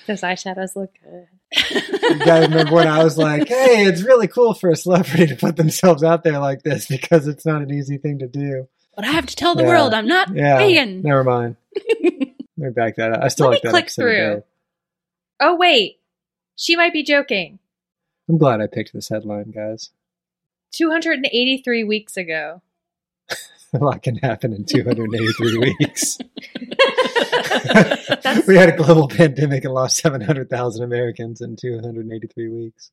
Those eyeshadows look good. you guys remember when I was like, "Hey, it's really cool for a celebrity to put themselves out there like this because it's not an easy thing to do." But I have to tell the Yeah. world I'm not Yeah, vegan. never mind. Let me back that up. I still Let like me that click through. Oh, wait. She might be joking. I'm glad I picked this headline, guys. 283 weeks ago. A lot can happen in 283 weeks. We had a global pandemic and lost 700,000 Americans in 283 weeks.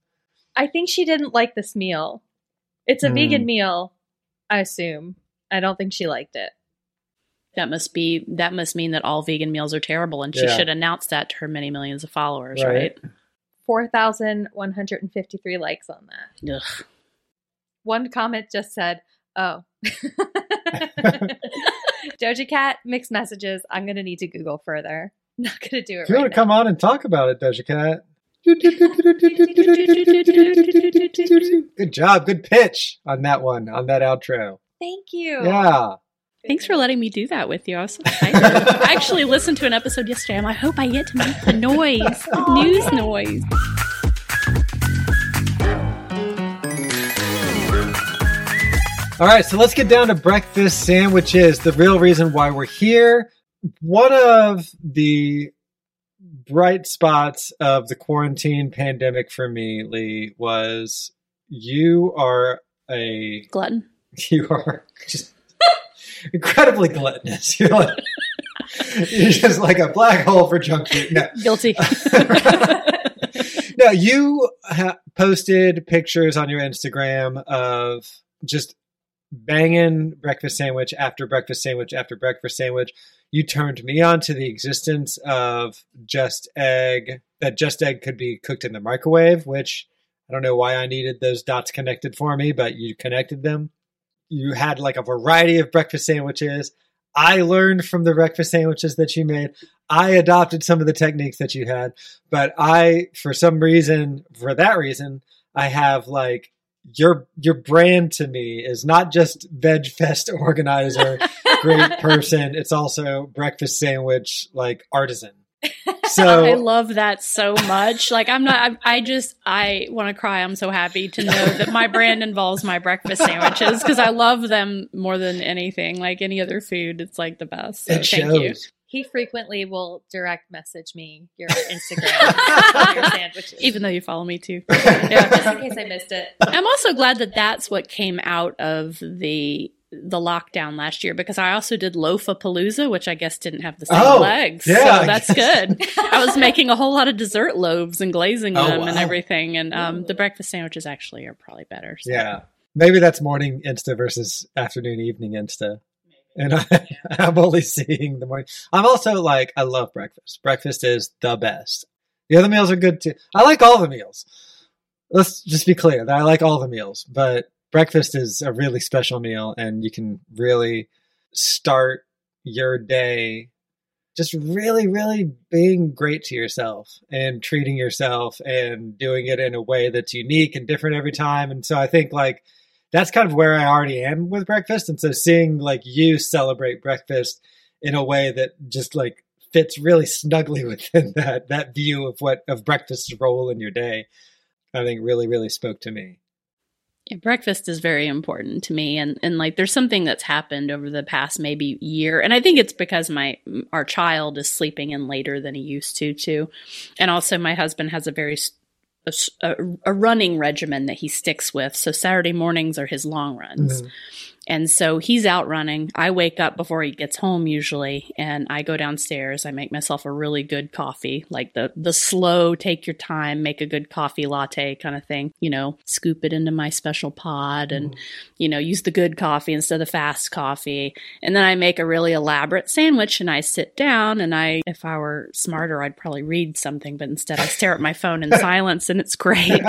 I think she didn't like this meal. It's a Hmm. vegan meal, I assume. I don't think she liked it. That must be that must mean that all vegan meals are terrible, and she Yeah. should announce that to her many millions of followers, Right. right? 4,153 likes on that. Ugh. One comment just said, "Oh." Doja Cat mixed messages. I'm gonna need to Google further. Not gonna do it If you right want to now. come on and talk about it, Doja Cat. Good job. Good pitch on that one, on that outro. Thank you. Yeah. Thanks for letting me do that with you. I was so excited. I actually listened to an episode yesterday. I'm like, I hope I get to make the noise, the news noise. All right, so let's get down to breakfast sandwiches. The real reason why we're here. One of the bright spots of the quarantine pandemic for me, Lee, was you are a Glutton. you are just incredibly gluttonous. You're like you're just like a black hole for junk food. No, Guilty. no, you ha- posted pictures on your Instagram of just banging breakfast sandwich after breakfast sandwich after breakfast sandwich. You turned me on to the existence of just egg, that just egg could be cooked in the microwave, which I don't know why I needed those dots connected for me, but you connected them. You had like a variety of breakfast sandwiches. I learned from the breakfast sandwiches that you made. I adopted some of the techniques that you had, but I, for some reason, for that reason, I have like your your brand to me is not just Veg Fest organizer, great person. It's also breakfast sandwich like artisan. So I love that so much. Like I'm not. I, I just I want to cry. I'm so happy to know that my brand involves my breakfast sandwiches because I love them more than anything. Like any other food, it's like the best. So it thank shows. you. He frequently will direct message me your Instagram, your sandwiches. Even though you follow me too. yeah, just in case I missed it. I'm also glad that that's what came out of the the lockdown last year because I also did Loafapalooza, which I guess didn't have the same Oh, legs. yeah, so I that's good. I was making a whole lot of dessert loaves and glazing Oh, them and everything. And um, the breakfast sandwiches actually are probably better. So. Yeah. Maybe that's morning Insta versus afternoon evening Insta. And I, I'm only seeing the morning. I'm also like, I love breakfast. Breakfast is the best. The other meals are good too. I like all the meals. Let's just be clear that I like all the meals, but breakfast is a really special meal and you can really start your day just really, really being great to yourself and treating yourself and doing it in a way that's unique and different every time. And so I think like that's kind of where I already am with breakfast. And so seeing like you celebrate breakfast in a way that just like fits really snugly within that that view of what of breakfast's role in your day, I think really, really spoke to me. Breakfast is very important to me and and like there's something that's happened over the past maybe year and I think it's because my our child is sleeping in later than he used to too. And also my husband has a very a running regimen that he sticks with. So Saturday mornings are his long runs. Mm-hmm. And so he's out running. I wake up before he gets home usually and I go downstairs. I make myself a really good coffee, like the the slow take your time, make a good coffee latte kind of thing. You know, scoop it into my special pod and mm-hmm. you know, use the good coffee instead of the fast coffee. And then I make a really elaborate sandwich and I sit down and I if I were smarter I'd probably read something, but instead I stare at my phone in silence and it's great.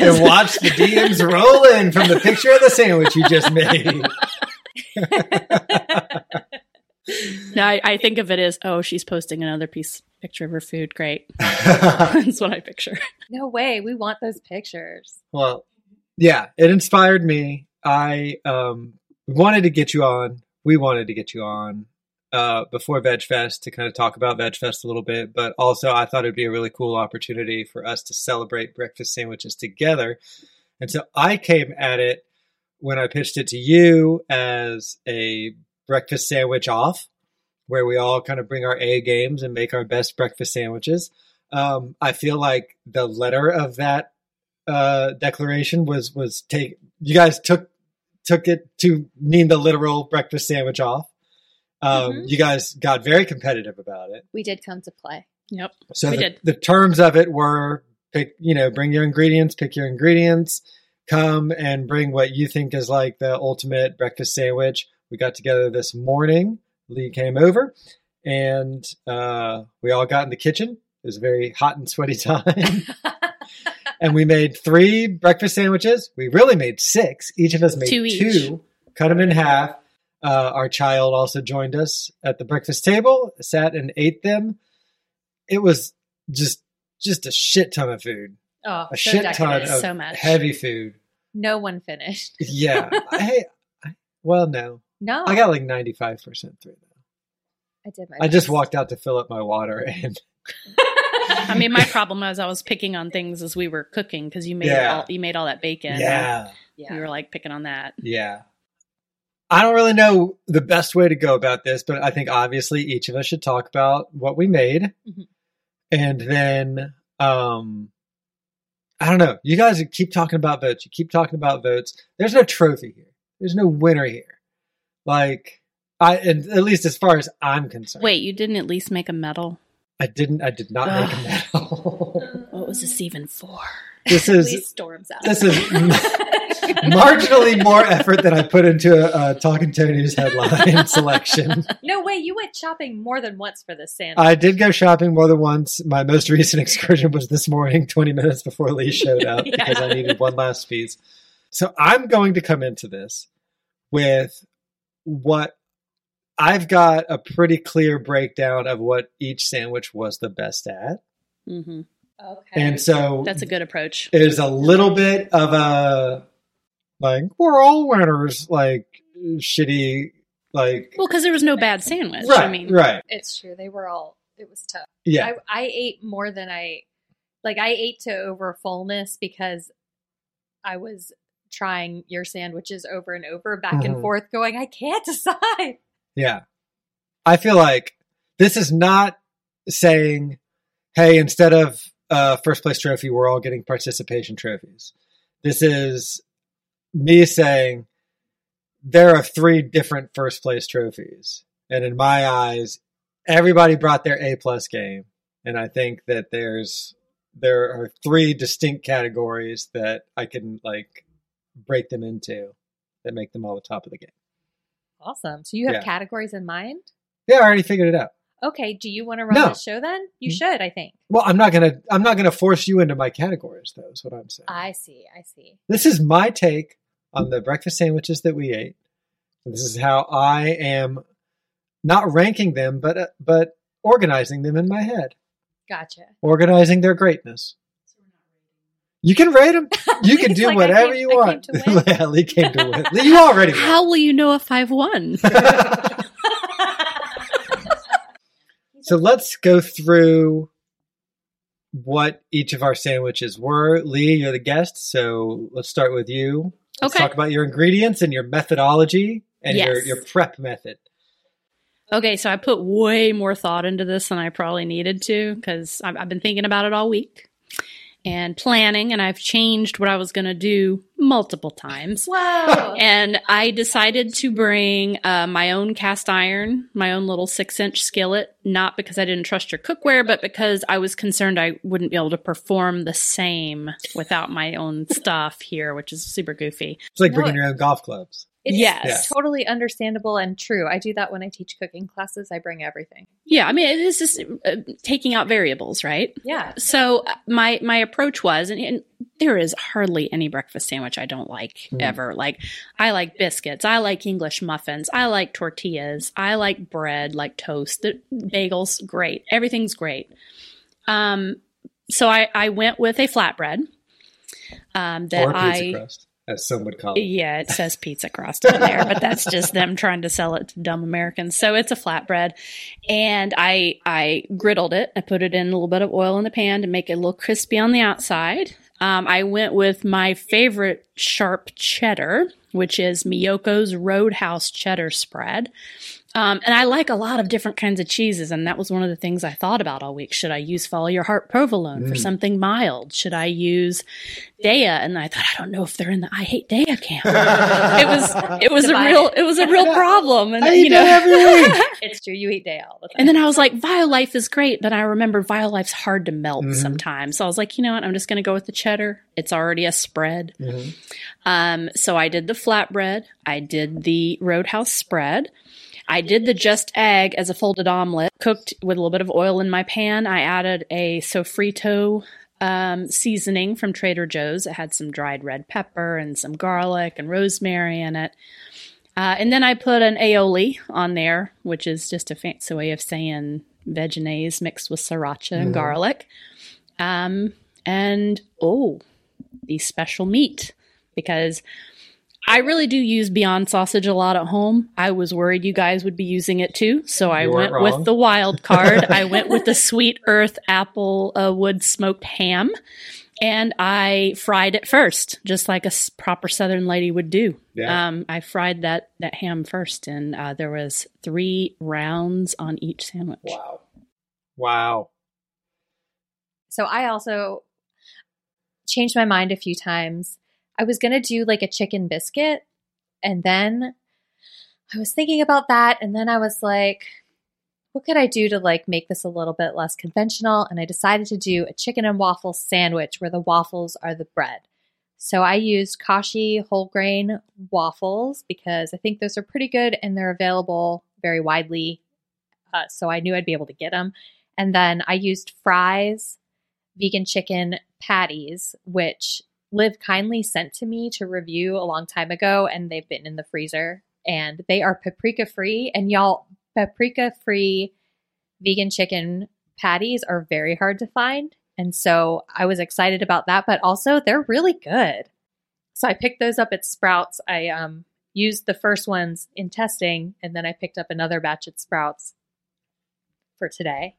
And watch the DMs roll in from the picture of the sandwich you just made. No, I, I think of it as, oh, she's posting another piece picture of her food. Great. That's what I picture. No way. We want those pictures. Well, yeah, it inspired me. I um, wanted to get you on. We wanted to get you on uh, before Veg Fest to kind of talk about Veg Fest a little bit, but also I thought it'd be a really cool opportunity for us to celebrate breakfast sandwiches together. And so I came at it when I pitched it to you as a breakfast sandwich off, where we all kind of bring our A games and make our best breakfast sandwiches. Um, I feel like the letter of that uh, declaration was was take. You guys took took it to mean the literal breakfast sandwich off. Um, Mhm. You guys got very competitive about it. We did come to play. Yep. So We the, did. the terms of it were pick, you know, bring your ingredients, pick your ingredients, come and bring what you think is like the ultimate breakfast sandwich. We got together this morning. Lee came over and uh, we all got in the kitchen. It was a very hot and sweaty time. and we made three breakfast sandwiches. We really made six. Each of us made Two two, cut them in half. Uh, our child also joined us at the breakfast table, sat and ate them. It was just just a shit ton of food, Oh, a so shit ton of So much. heavy food. No one finished. Yeah, I, I well, no, No, I got like ninety five percent through. Though. I did my I just walked out to fill up my water, and I mean, my problem was I was picking on things as we were cooking because you made Yeah. all you made all that bacon. yeah, You Yeah. were like picking on that. Yeah. I don't really know the best way to go about this, but I think obviously each of us should talk about what we made. Mhm. And then um I don't know. You guys keep talking about votes. You keep talking about votes. There's no trophy here. There's no winner here. Like I and at least as far as I'm concerned. Wait, you didn't at least make a medal? I didn't I did not make a medal. What was this even for? this is storms out. this is marginally more effort than I put into a, a Talking Tony's headline selection. no way. You went shopping more than once for this sandwich. I did go shopping more than once. My most recent excursion was this morning, 20 minutes before Lee showed up because I needed one last piece. So I'm going to come into this with what I've got a pretty clear breakdown of what each sandwich was the best at. hmm Okay. And so That's a good approach. it is a little bit of a like we're all winners, like shitty, like Well, because there was no bad sandwich. Right, I right, mean, right, it's true. They were all. It was tough. yeah, I, I ate more than I like. I ate to over fullness because I was trying your sandwiches over and over, back and Mhm. forth, going. I can't decide. yeah. I feel like this is not saying, "Hey, instead of uh, first place trophy, we're all getting participation trophies." This is me saying there are three different first place trophies, and in my eyes, everybody brought their A plus game, and I think that there's there are three distinct categories that I can like break them into that make them all the top of the game. Awesome. So you have Yeah. categories in mind. Yeah, I already figured it out. Okay. Do you want to run No. this show then? You Mm. should. I think. Well, I'm not gonna I'm not gonna force you into my categories though. Is what I'm saying. I see. I see. this is my take on the breakfast sandwiches that we ate. This is how I am not ranking them, but uh, but organizing them in my head, Gotcha. organizing their greatness. You can rate them. You can do like whatever came- you I came want. yeah, Lee came to win. Lee, you already won. How will you know if I've won? So let's go through what each of our sandwiches were. Lee, you're the guest, so let's start with you. Let's Okay. talk about your ingredients and your methodology and your, your prep method. Okay, so I put way more thought into this than I probably needed to because I've, I've been thinking about it all week and planning, and I've changed what I was going to do multiple times. Whoa. And I decided to bring uh, my own cast iron, my own little six inch skillet, not because I didn't trust your cookware, but because I was concerned I wouldn't be able to perform the same without my own stuff here, which is super goofy. It's like No, bringing it- your own golf clubs. It's Yes. totally understandable and true. I do that when I teach cooking classes. I bring everything. Yeah, I mean, it is just uh, taking out variables, right? Yeah. So uh, my my approach was, and, and there is hardly any breakfast sandwich I don't like Mm. ever. Like I like biscuits, I like English muffins, I like tortillas, I like bread, like toast, the bagels, great, everything's great. Um, so I I went with a flatbread. Um, that or pizza I crust, as some would call it. yeah, it says pizza crust on there, but that's just them trying to sell it to dumb Americans. So it's a flatbread, and I I griddled it. I put it in a little bit of oil in the pan to make it a little crispy on the outside. Um, I went with my favorite sharp cheddar, which is Miyoko's Roadhouse cheddar spread. Um, and I like a lot of different kinds of cheeses, and that was one of the things I thought about all week. Should I use Follow Your Heart provolone for something mild? Should I use Daiya? And I thought, I don't know if they're in the I hate Daiya camp. it was it was a real it. it was a real problem, and I you know. every week. It's true. You eat day all the time. And then I was like, Violife is great, but I remember Violife's hard to melt Mhm. sometimes. So I was like, you know what? I'm just going to go with the cheddar. It's already a spread. Mhm. Um, so I did the flatbread. I did the Roadhouse spread. I did the just egg as a folded omelet, cooked with a little bit of oil in my pan. I added a sofrito um, seasoning from Trader Joe's. It had some dried red pepper and some garlic and rosemary in it. Uh, and then I put an aioli on there, which is just a fancy way of saying Vegenaise mixed with sriracha and garlic. Um, and oh, the special meat because I really do use Beyond Sausage a lot at home. I was worried you guys would be using it too, so I You went wrong. with the wild card. I went with the Sweet Earth apple uh, wood smoked ham, and I fried it first, just like a proper Southern lady would do. Yeah. Um, I fried that that ham first, and uh, there was three rounds on each sandwich. Wow. Wow. So I also changed my mind a few times. I was going to do like a chicken biscuit and then I was thinking about that and then I was like what could I do to like make this a little bit less conventional and I decided to do a chicken and waffle sandwich where the waffles are the bread. So I used Kashi whole grain waffles because I think those are pretty good and they're available very widely. Uh, so I knew I'd be able to get them. And then I used fries, vegan chicken patties, which Liv kindly sent to me to review a long time ago, and they've been in the freezer. and they are paprika free. And y'all, paprika free vegan chicken patties are very hard to find. And so I was excited about that, but also they're really good. So I picked those up at Sprouts. I um, used the first ones in testing, and then I picked up another batch at Sprouts for today.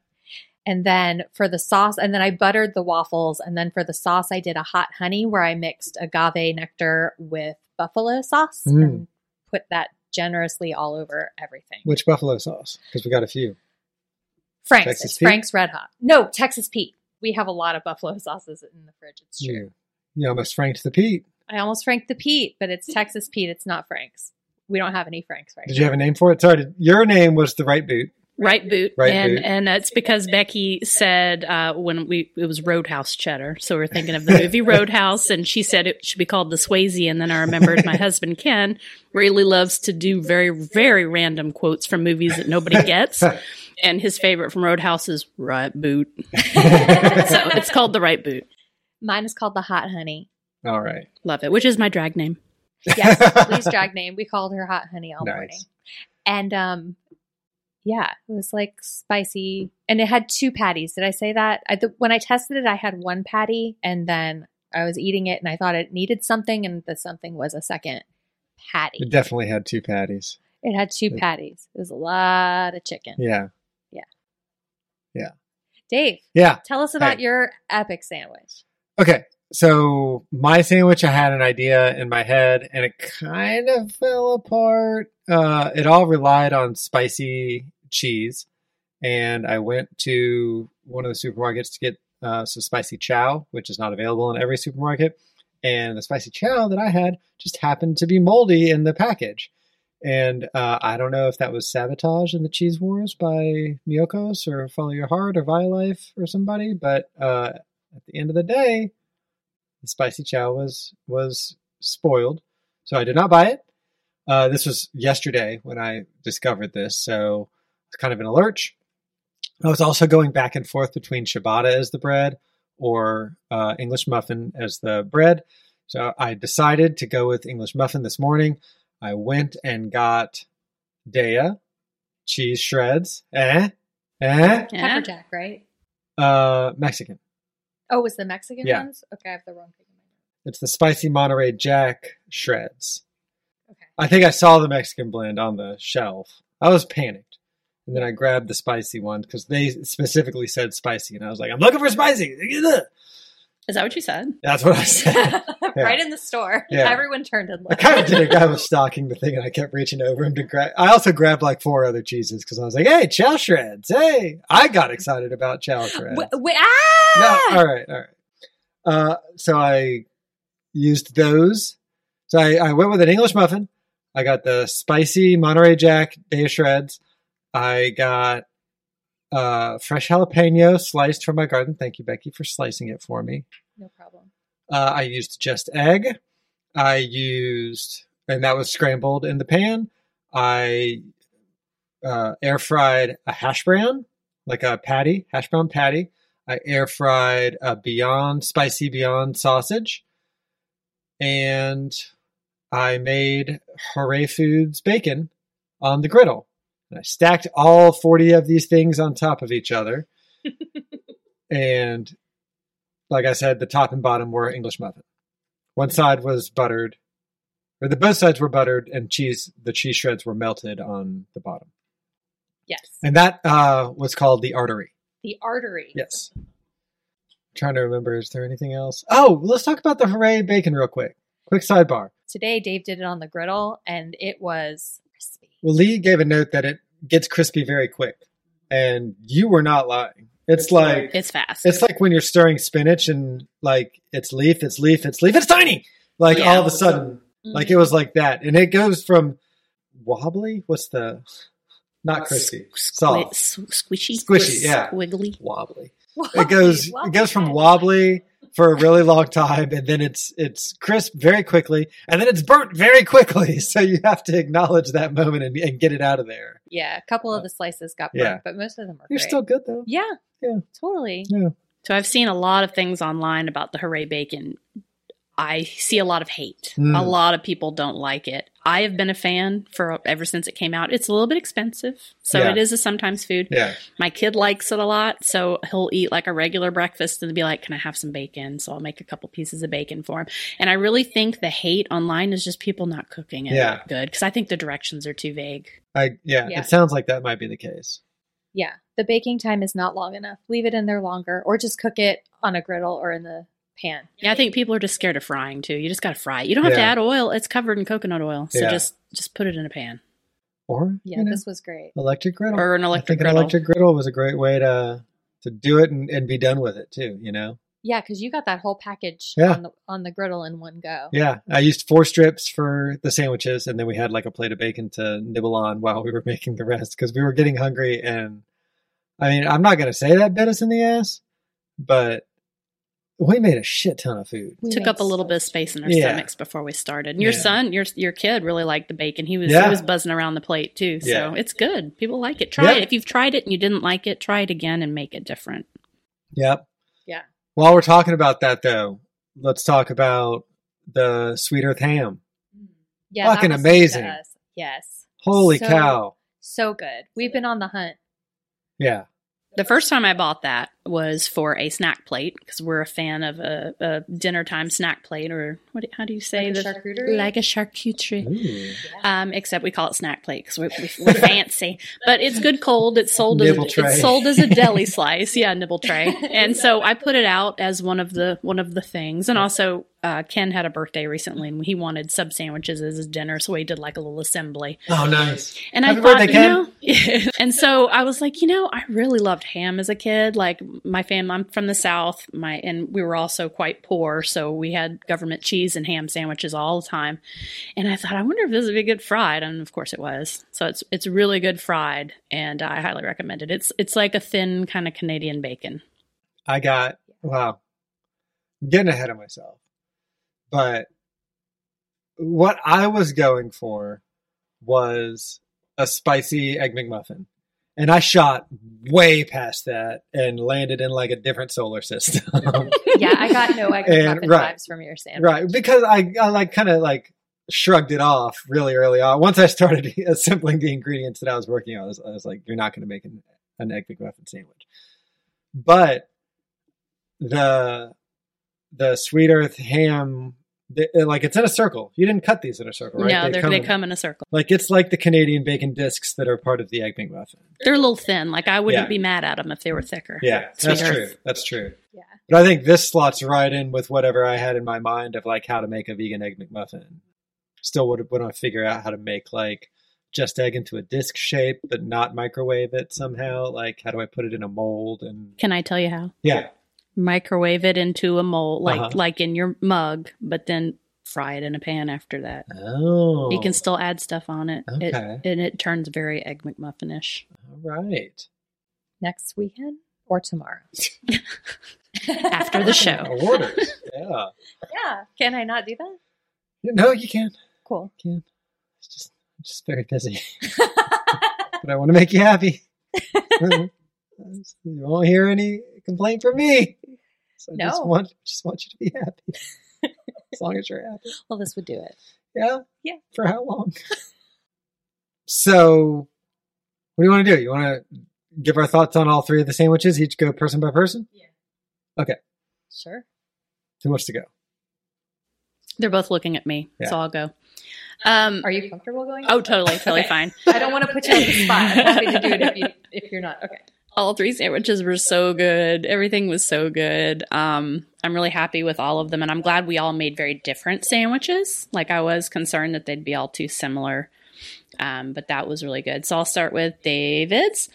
And then for the sauce, and then I buttered the waffles. And then for the sauce, I did a hot honey where I mixed agave nectar with buffalo sauce Mm. and put that generously all over everything. Which buffalo sauce? Because we got a few. Frank's. Texas it's Pete? Frank's Red Hot. No, Texas Pete. We have a lot of buffalo sauces in the fridge. It's true. You, you almost franked the Pete. I almost franked the Pete, but it's Texas Pete. It's not Frank's. We don't have any Frank's right Did you have a name for it? Sorry, your name was the right boot. Right boot, Right and boot. and it's because Becky said uh, when we it was Roadhouse cheddar, so we are thinking of the movie Roadhouse, and she said it should be called the Swayze, and then I remembered my husband Ken really loves to do very very random quotes from movies that nobody gets, and his favorite from Roadhouse is Right Boot, so it's called the Right Boot. Mine is called the Hot Honey. All right. Love it, which is my drag name. Yes, Lee's drag name. We called her Hot Honey all Nice. morning. And um yeah, it was like spicy and it had two patties. Did I say that? I, the, when I tested it, I had one patty and then I was eating it and I thought it needed something and the something was a second patty. It definitely had two patties. It had two patties. It was a lot of chicken. Yeah. Yeah. Yeah. Dave, Yeah. tell us about Hey. your epic sandwich. Okay. So my sandwich, I had an idea in my head and it kind of fell apart. Uh, it all relied on spicy cheese. And I went to one of the supermarkets to get uh, some spicy Chao, which is not available in every supermarket. And the spicy Chao that I had just happened to be moldy in the package. And uh, I don't know if that was sabotage in the cheese wars by Miyokos or Follow Your Heart or Violife or somebody, but uh, at the end of the day, the spicy Chao was was spoiled, so I did not buy it. Uh, this was yesterday when I discovered this, so it's kind of in a lurch. I was also going back and forth between ciabatta as the bread or uh, English muffin as the bread. So I decided to go with English muffin this morning. I went and got Daiya cheese shreds. Eh? Eh? Pepper jack, right? Uh, Mexican. Oh, it was the Mexican Yeah. ones? Okay, I have the wrong thing. in my notes. It's the spicy Monterey Jack shreds. Okay. I think I saw the Mexican blend on the shelf. I was panicked. And then I grabbed the spicy one because they specifically said spicy. And I was like, I'm looking for spicy. Is that what you said? That's what I said. right in the store. Yeah. Everyone turned and looked. I kind of did. A guy was stalking the thing and I kept reaching over him to grab. I also grabbed like four other cheeses because I was like, hey, Chao shreds. Hey, I got excited about Chao shreds. Wait, wait, ah! No, all right, all right. Uh, so I used those. So I, I went with an English muffin. I got the spicy Monterey Jack Daiya Shreds. I got uh, fresh jalapeno sliced from my garden. Thank you, Becky, for slicing it for me. No problem. Uh, I used just egg. I used, and that was scrambled in the pan. I uh, air fried a hash brown, like a patty, hash brown patty. I air fried a Beyond Spicy Beyond sausage. And I made Hooray Foods bacon on the griddle. And I stacked all 40 of these things on top of each other. and like I said, the top and bottom were English muffin. One side was buttered, or the both sides were buttered, and cheese. The cheese shreds were melted on the bottom, Yes. and that uh, was called the artery. The artery. Yes. trying to remember, is there anything else? Oh, let's talk about the hooray bacon real quick. Quick sidebar. Today, Dave did it on the griddle, and it was. Well, Lee gave a note that it gets crispy very quick, and you were not lying. It's like It's fast. It's like when you're stirring spinach and like it's leaf, it's leaf, it's leaf, it's tiny. Like Yeah. all of a sudden, mm-hmm. like it was like that, and it goes from wobbly. What's the not crispy, Squi- soft, s- squishy, Squishy, yeah. squiggly. wobbly. It goes it goes from wobbly for a really long time, and then it's it's crisp very quickly, and then it's burnt very quickly. So you have to acknowledge that moment and, and get it out of there. Yeah, a couple of uh, the slices got burnt, Yeah. but most of them are You're great. still good though. yeah, Yeah. totally. Yeah. So I've seen a lot of things online about the hooray bacon. I see a lot of hate. Mm. A lot of people don't like it. I have been a fan for ever since it came out. It's a little bit expensive, so Yeah. it is a sometimes food. Yeah. My kid likes it a lot, so he'll eat like a regular breakfast and be like, "Can I have some bacon?" So I'll make a couple pieces of bacon for him. And I really think the hate online is just people not cooking it Yeah. good because I think the directions are too vague. I yeah, Yeah. It sounds like that might be the case. Yeah. The baking time is not long enough. Leave it in there longer or just cook it on a griddle or in the pan. Yeah, I think people are just scared of frying too. You just got to fry it. You don't have to add oil; it's covered in coconut oil. So Yeah. just just put it in a pan Or Yeah, you know, this was great. electric griddle. or an I electric think griddle. an electric griddle was a great way to to do it and, and be done with it too. You know. Yeah, because you got that whole package Yeah. on the on the griddle in one go. Yeah, I used four strips for the sandwiches, and then we had like a plate of bacon to nibble on while we were making the rest because we were getting hungry. And I mean, I'm not gonna say that bit us in the ass, but we made a shit ton of food. We took up a little bit of space in our Yeah. stomachs before we started. And your Yeah. son, your your kid, really liked the bacon. He was Yeah. he was buzzing around the plate too. So Yeah. it's good. People like it. Try Yeah. it. If you've tried it and you didn't like it, try it again and make it different. Yep. Yeah. While we're talking about that, though, let's talk about the Sweet Earth ham. Mm. Yeah, Fucking was new to amazing. Yes. Holy So- cow! So good. We've been on the hunt. Yeah, The first time I bought that was for a snack plate because we're a fan of a, a dinner time snack plate or what? How do you say Like a the- charcuterie? Like a charcuterie. Ooh. Um, except we call it snack plate because we, we, we're fancy. But it's good cold. It's sold as Nibble a, tray. it's sold as a deli slice. Yeah, nibble tray. And so I put it out as one of the one of the things. And also, uh, Ken had a birthday recently, and he wanted sub sandwiches as his dinner, so he did like a little assembly. Oh, nice. And Happy I thought, birthday, you Ken. know, and so I was like, you know, I really loved ham as a kid. Like my family, I'm from the South, my and we were also quite poor, so we had government cheese and ham sandwiches all the time. And I thought, I wonder if this would be good fried, and of course it was. So it's it's really good fried, and I highly recommend it. It's it's like a thin kind of Canadian bacon. I got wow. I'm getting ahead of myself. But what I was going for was a spicy egg McMuffin. And I shot way past that and landed in like a different solar system. Yeah, I got no egg And- McMuffin right. vibes from your sandwich. right. Because I, I like kind of like shrugged it off really early on. Once I started assembling the ingredients that I was working on, I was, I was like, you're not going to make an, an egg McMuffin sandwich. But the the sweet earth ham, they, uh, like it's in a circle. You didn't cut these in a circle, right? No, they they in- come in a circle. like it's like the Canadian bacon discs that are part of the egg McMuffin. They're a little thin. Like I wouldn't Yeah. be mad at them if they were thicker. Yeah, Sweet that's Earth. true. That's true. Yeah. But I think this slots right in with whatever I had in my mind of like how to make a vegan egg McMuffin. Still would want to figure out how to make like just egg into a disc shape, but not microwave it somehow. Like how do I put it in a mold and Can I tell you how? yeah, microwave it into a mold like Uh-huh. like in your mug but then fry it in a pan after that oh, you can still add stuff on it It- and it turns very egg mcmuffinish all right Next weekend or tomorrow? after the show orders. yeah, Yeah. Can I not do that? no, you can. Cool. Can. It's just I'm just very busy, but I want to make you happy. you won't hear any complaint from me. So I just No. want just want you to be happy. as long as you're happy. well, this would do it. Yeah? Yeah. For how long? so what do you want to do? You want to give our thoughts on all three of the sandwiches, each go person by person? Yeah. Okay. Sure. Who wants to go? they're both looking at me Yeah. so i'll go um Are you comfortable going? oh totally totally Okay. fine I don't want to put you on the spot. I'm happy to do it if you if you're not. Okay. All three sandwiches were so good. Everything was so good. Um, I'm really happy with all of them, and I'm glad we all made very different sandwiches. Like I was concerned that they'd be all too similar, um, but that was really good. So I'll start with David's.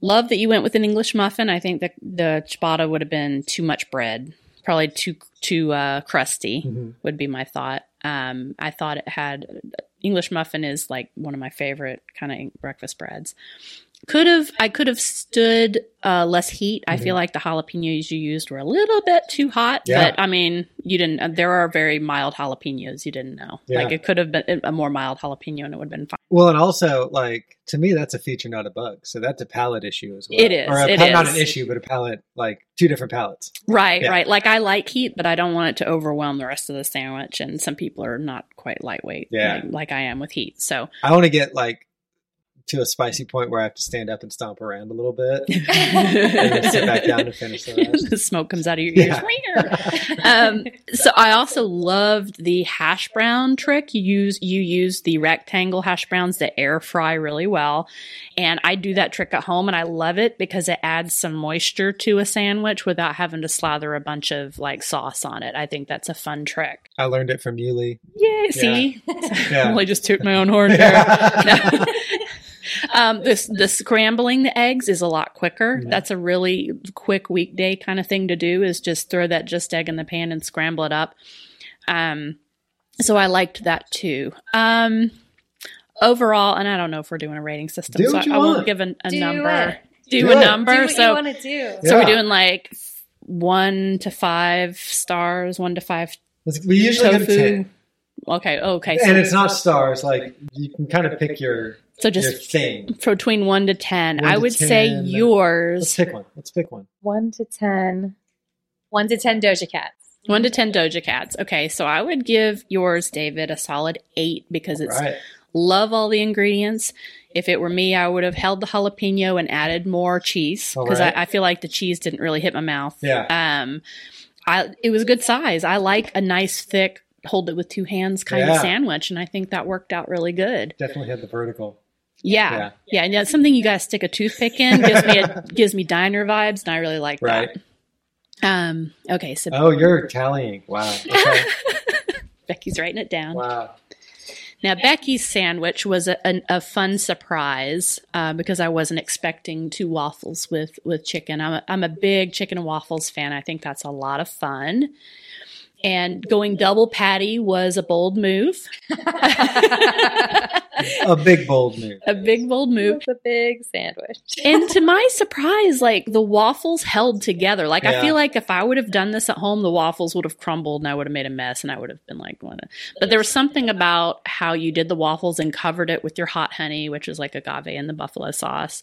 Love that you went with an English muffin. I think that the ciabatta would have been too much bread, probably too too uh, crusty. Mhm. Would be my thought. Um, I thought it had English muffin is like one of my favorite kind of breakfast breads could have I could have stood uh, less heat. I Mm-hmm. feel like the jalapenos you used were a little bit too hot, Yeah. but I mean, you didn't. Uh, there are very mild jalapenos. You didn't know. Yeah. Like it could have been a more mild jalapeno, and it would have been fine. Well, and also, like to me, that's a feature, not a bug. So that's a palate issue as well. It is, or a it not is. an issue, but a palate, like two different palettes. Right, Yeah. right. Like I like heat, but I don't want it to overwhelm the rest of the sandwich. And some people are not quite lightweight, Yeah. like, like I am with heat. So I want to get like to a spicy point where I have to stand up and stomp around a little bit, and then sit back down to finish the rest. the smoke comes out of your ears. um, so I also loved the hash brown trick. You use you use the rectangle hash browns that air fry really well, and I do that trick at home, and I love it because it adds some moisture to a sandwich without having to slather a bunch of like sauce on it. I think that's a fun trick. I learned it from Yuli. Yay! See, Yeah. really just toot my own horn there. um, this the scrambling the eggs is a lot quicker. That's a really quick weekday kind of thing to do. Is just throw that just egg in the pan and scramble it up. Um, so I liked that too. Um, overall, and I don't know if we're doing a rating system, Do so I, I won't give an, a Do number. Do, Do a it. number. do what so you do. so we're doing like one to five stars, one to five We usually go to tofu. ten, Okay, okay. So and it's not stars. Like you can kind of pick your So just thing. between one to ten. One I to would say 10. Let's yours pick one. Let's pick one. One to ten. One to ten Doja Cats. one to ten Doja Cats. Okay, so I would give yours, David, a solid eight because it's Right. love all the ingredients. If it were me, I would have held the jalapeno and added more cheese because right. I, I feel like the cheese didn't really hit my mouth. Yeah. Um, I it was a good size. I like a nice thick hold it with two hands kind Yeah. of sandwich, and I think that worked out really good. Definitely had the vertical. Yeah, Yeah. yeah, and something you got to stick a toothpick in gives me a, gives me diner vibes, and I really like that. Right. that. Um. Okay, so Oh, you're tallying. Wow. Okay. Becky's writing it down. wow. Now, Becky's sandwich was a, an- a fun surprise uh, because I wasn't expecting two waffles with, with chicken. I'm a, I'm a big chicken and waffles fan. I think that's a lot of fun. And going double patty was a bold move, A big bold move. a big bold move. It's a big sandwich. and to my surprise, like the waffles held together. Like I feel like if I would have done this at home, the waffles would have crumbled and I would have made a mess and I would have been like, what? But there was something about how you did the waffles and covered it with your hot honey, which is like agave and the buffalo sauce.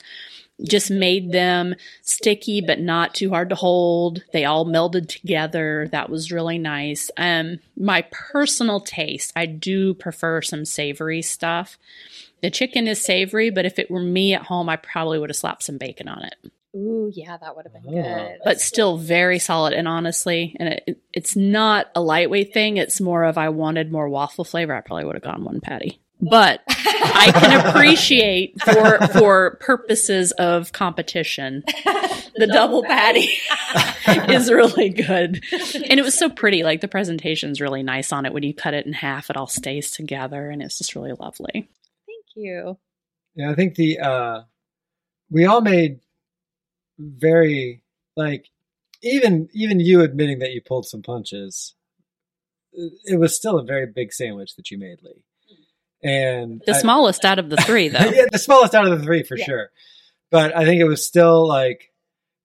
Just made them sticky but not too hard to hold. They all melded together. That was really nice. Um, my personal taste, I do prefer some savory stuff. The chicken is savory, but if it were me at home, I probably would have slapped some bacon on it. Ooh, yeah, that would have been Oh. good. But still very solid. And honestly, and it, it- it's not a lightweight thing. It's more of I wanted more waffle flavor. I probably would have gone one patty. But I can appreciate for for purposes of competition, the double patty is really good. And it was so pretty. Like the presentation's really nice on it. When you cut it in half, it all stays together and it's just really lovely. Thank you. Yeah, I think the uh we all made very like even even you admitting that you pulled some punches. It it was still a very big sandwich that you made, Lee. And The I- smallest out of the three, though. yeah, the smallest out of the three for sure. But I think it was still like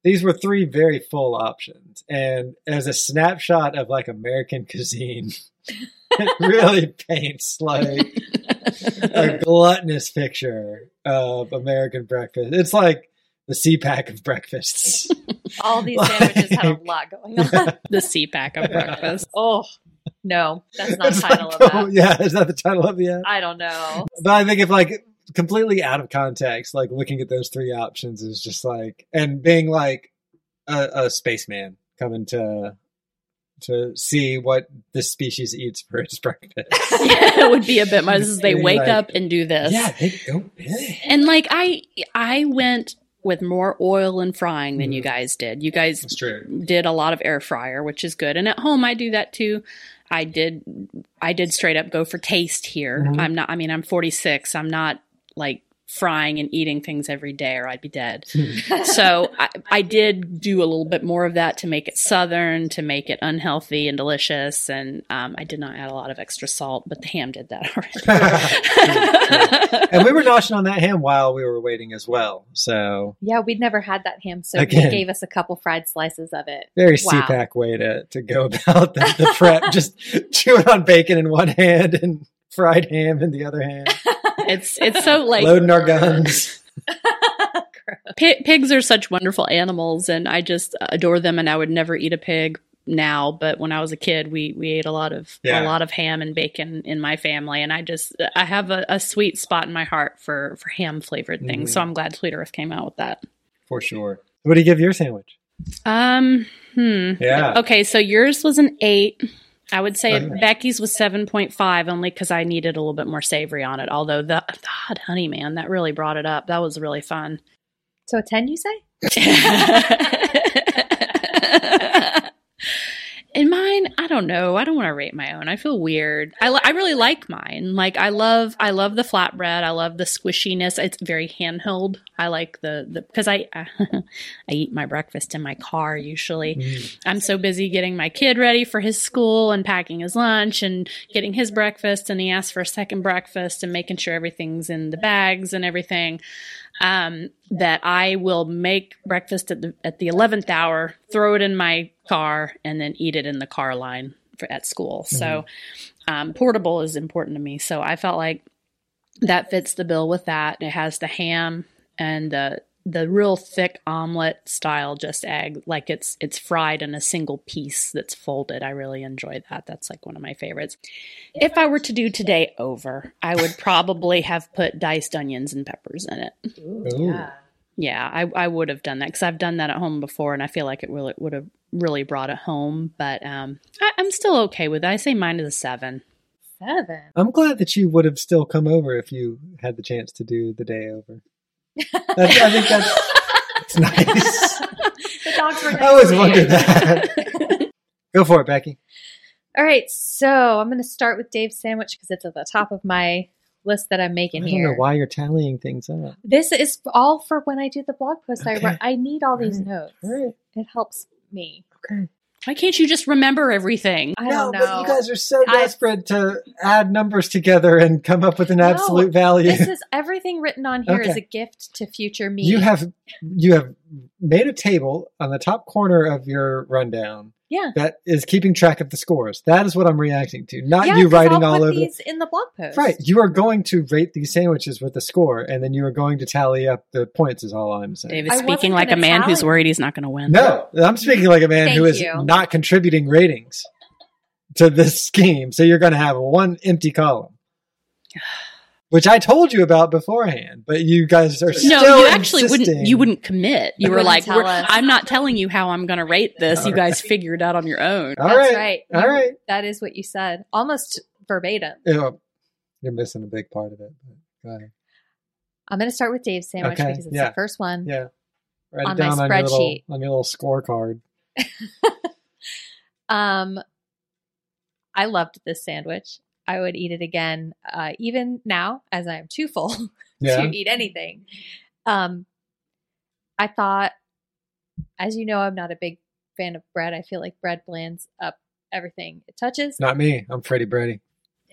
these were three very full options. And as a snapshot of like American cuisine, it really paints like a gluttonous picture of American breakfast. It's like the CPAC of breakfasts. All these sandwiches had a lot going on. the CPAC of breakfast. Oh, no, that's not the title like, of that. yeah, is that the title of the ad? I don't know. But I think if like completely out of context, like looking at those three options is just like, and being like a, a spaceman coming to to see what this species eats for its breakfast. it would be a bit much. as They wake like- up and do this. yeah, they go really. And like I I went with more oil and frying than you Mhm. guys did. You guys did a lot of air fryer, which is good. And at home I do that too. I did I did straight up go for taste here. Mhm. I'm not I mean I'm 46. I'm not like frying and eating things every day or I'd be dead. so I, I did do a little bit more of that to make it southern, to make it unhealthy and delicious. And um, I did not add a lot of extra salt, but the ham did that already. and we were noshing on that ham while we were waiting as well. So Yeah, we'd never had that ham, so Again. he gave us a couple fried slices of it. very Wow. CPAC way to, to go about the, the prep. Just chewing on bacon in one hand and fried ham in the other hand. It's it's so like Loading our guns. Pi- pigs are such wonderful animals, and I just adore them. And I would never eat a pig now, but when I was a kid, we we ate a lot of Yeah. a lot of ham and bacon in my family, and I just I have a, a sweet spot in my heart for for ham flavored things. Mm. So I'm glad Sweet Earth came out with that. For sure. What do you give your sandwich? Um, hmm. Yeah. Okay, so yours was an eight. I would say Okay. Becky's was seven point five, only because I needed a little bit more savory on it. Although the, the hot honey man that really brought it up. That was really fun. So a 10, you say? In mine, I don't know. I don't want to rate my own. I feel weird. I, li- I really like mine. Like I love I love the flatbread. I love the squishiness. It's very handheld. I like the the because I I eat my breakfast in my car usually. Mm-hmm. I'm so busy getting my kid ready for his school and packing his lunch and getting his breakfast and he asks for a second breakfast and making sure everything's in the bags and everything um, that I will make breakfast at the at the eleventh hour, throw it in my car, and then eat it in the car line for, at school. So um, portable is important to me. So I felt like that fits the bill with that. It has the ham and the the real thick omelet style just egg like it's it's fried in a single piece that's folded i really enjoy that that's like one of my favorites if i were to do today over i would probably have put diced onions and peppers in it Ooh. yeah, I, I would have done that because I've done that at home before, and I feel like it really would have really brought it home. But um, I, I'm still okay with it. I say mine is a seven. Seven. I'm glad that you would have still come over if you had the chance to do the day over. That's, I think that's, nice. The dogs were I always wondered that. Go for it, Becky. All right, so I'm going to start with Dave's sandwich because it's at the top of my list that I'm I making don't here. know why you're tallying things up. This is all for when I do the blog post. I Okay. write. I need all these Right. notes. All right. It helps me. Okay. Why can't you just remember everything? I no, don't know. but you guys are so I- desperate to add numbers together and come up with an No, absolute value. This is everything written on here is Okay. a gift to future me. you have you have made a table on the top corner of your rundown yeah. that is keeping track of the scores. That is what I'm reacting to, not yeah, you 'cause writing I'll all put over. the- these in the blog post. Right, you are going to rate these sandwiches with a score, and then you are going to tally up the points. Is all I'm saying. David's I speaking like a gonna man who's worried he's not going to win. No, I'm speaking like a man who is you. not contributing ratings to this scheme. So you're going to have one empty column, which I told you about beforehand, but you guys are No, still you actually wouldn't. You wouldn't commit. You You were like, tell we're- us. "I'm not telling you how I'm going to rate this. You guys figure it out on your own." All That's right, right. All You- right. That is what you said, almost verbatim. Yeah, you're missing a big part of it. Go ahead. I'm going to start with Dave's sandwich Okay, because it's yeah. the first one. Yeah. Write On it my down on your, little, spreadsheet. on your little scorecard. Um, I loved this sandwich. I would eat it again, uh, even now as I am too full Yeah. to eat anything. Um, I thought, as you know, I'm not a big fan of bread. I feel like bread blands up everything it touches. Not me. I'm Freddie Brady.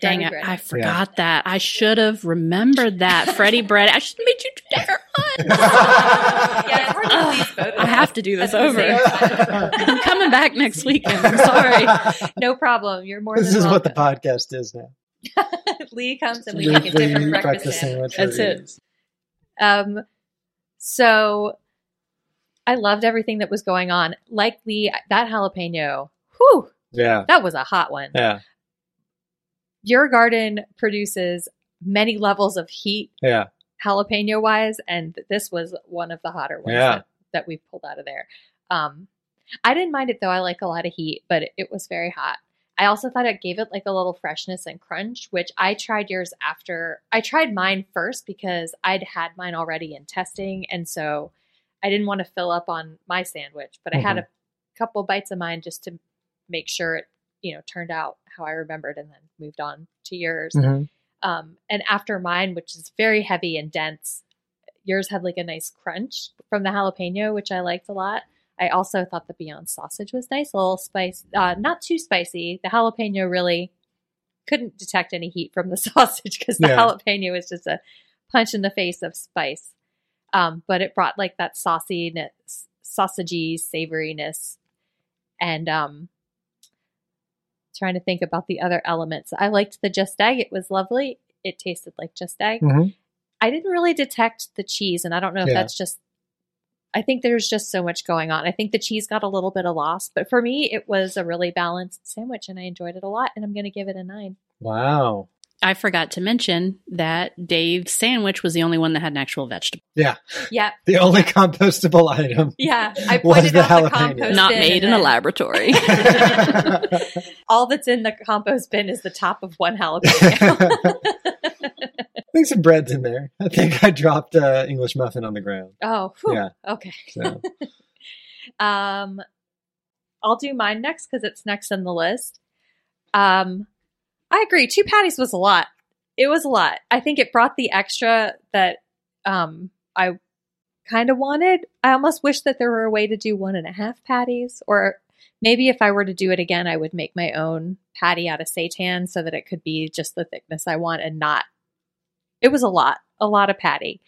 Dang it! I forgot that. I should have remembered that. Freddie Brett. I should have made you do that. Yeah, it's hard to Ugh, please both of I us have to do this over. I'm coming back next weekend. I'm sorry. no problem. You're more This than is what the podcast is now. Lee comes and we Lee- make a different Lee breakfast, sandwich. That's it. Um, so I loved everything that was going on. Like Lee, that jalapeno, whew, Yeah. that was a hot one. Yeah. Your garden produces many levels of heat, Yeah. jalapeno wise, and this was one of the hotter ones Yeah. That, we pulled out of there. Um, I didn't mind it though. I like a lot of heat, but it, it was very hot. I also thought it gave it like a little freshness and crunch, which I tried yours after. I tried mine first because I'd had mine already in testing. And so I didn't want to fill up on my sandwich, but I had a couple bites of mine just to make sure it, you know, turned out how I remembered and then moved on to yours. Mhm. Um, and after mine, which is very heavy and dense, yours had like a nice crunch from the jalapeno, which I liked a lot. I also thought the Beyond sausage was nice, a little spice, uh, not too spicy. The jalapeno really couldn't detect any heat from the sausage because the Yeah. jalapeno was just a punch in the face of spice. Um, but it brought like that sauciness, sausagey savoriness, and um, trying to think about the other elements. I liked the just egg; it was lovely. It tasted like just egg. Mhm. I didn't really detect the cheese, and I don't know if Yeah. that's just. I think there's just so much going on. I think the cheese got a little bit of loss, but for me, it was a really balanced sandwich, and I enjoyed it a lot. And I'm going to give it a nine. Wow. I forgot to mention that Dave's sandwich was the only one that had an actual vegetable. Yeah. Yeah, The only compostable item. yeah. I Was pointed the out the compost Not made and in a laboratory. All that's in the compost bin is the top of one jalapeno. I think some bread's in there. I think I dropped uh, English muffin on the ground. oh, whew. Yeah. okay. So Um, I'll do mine next because it's next on the list. Um, I agree. Two patties was a lot. It was a lot. I think it brought the extra that um I kind of wanted. I almost wish that there were a way to do one and a half patties, or maybe if I were to do it again, I would make my own patty out of seitan so that it could be just the thickness I want and not. It was a lot, a lot of patty.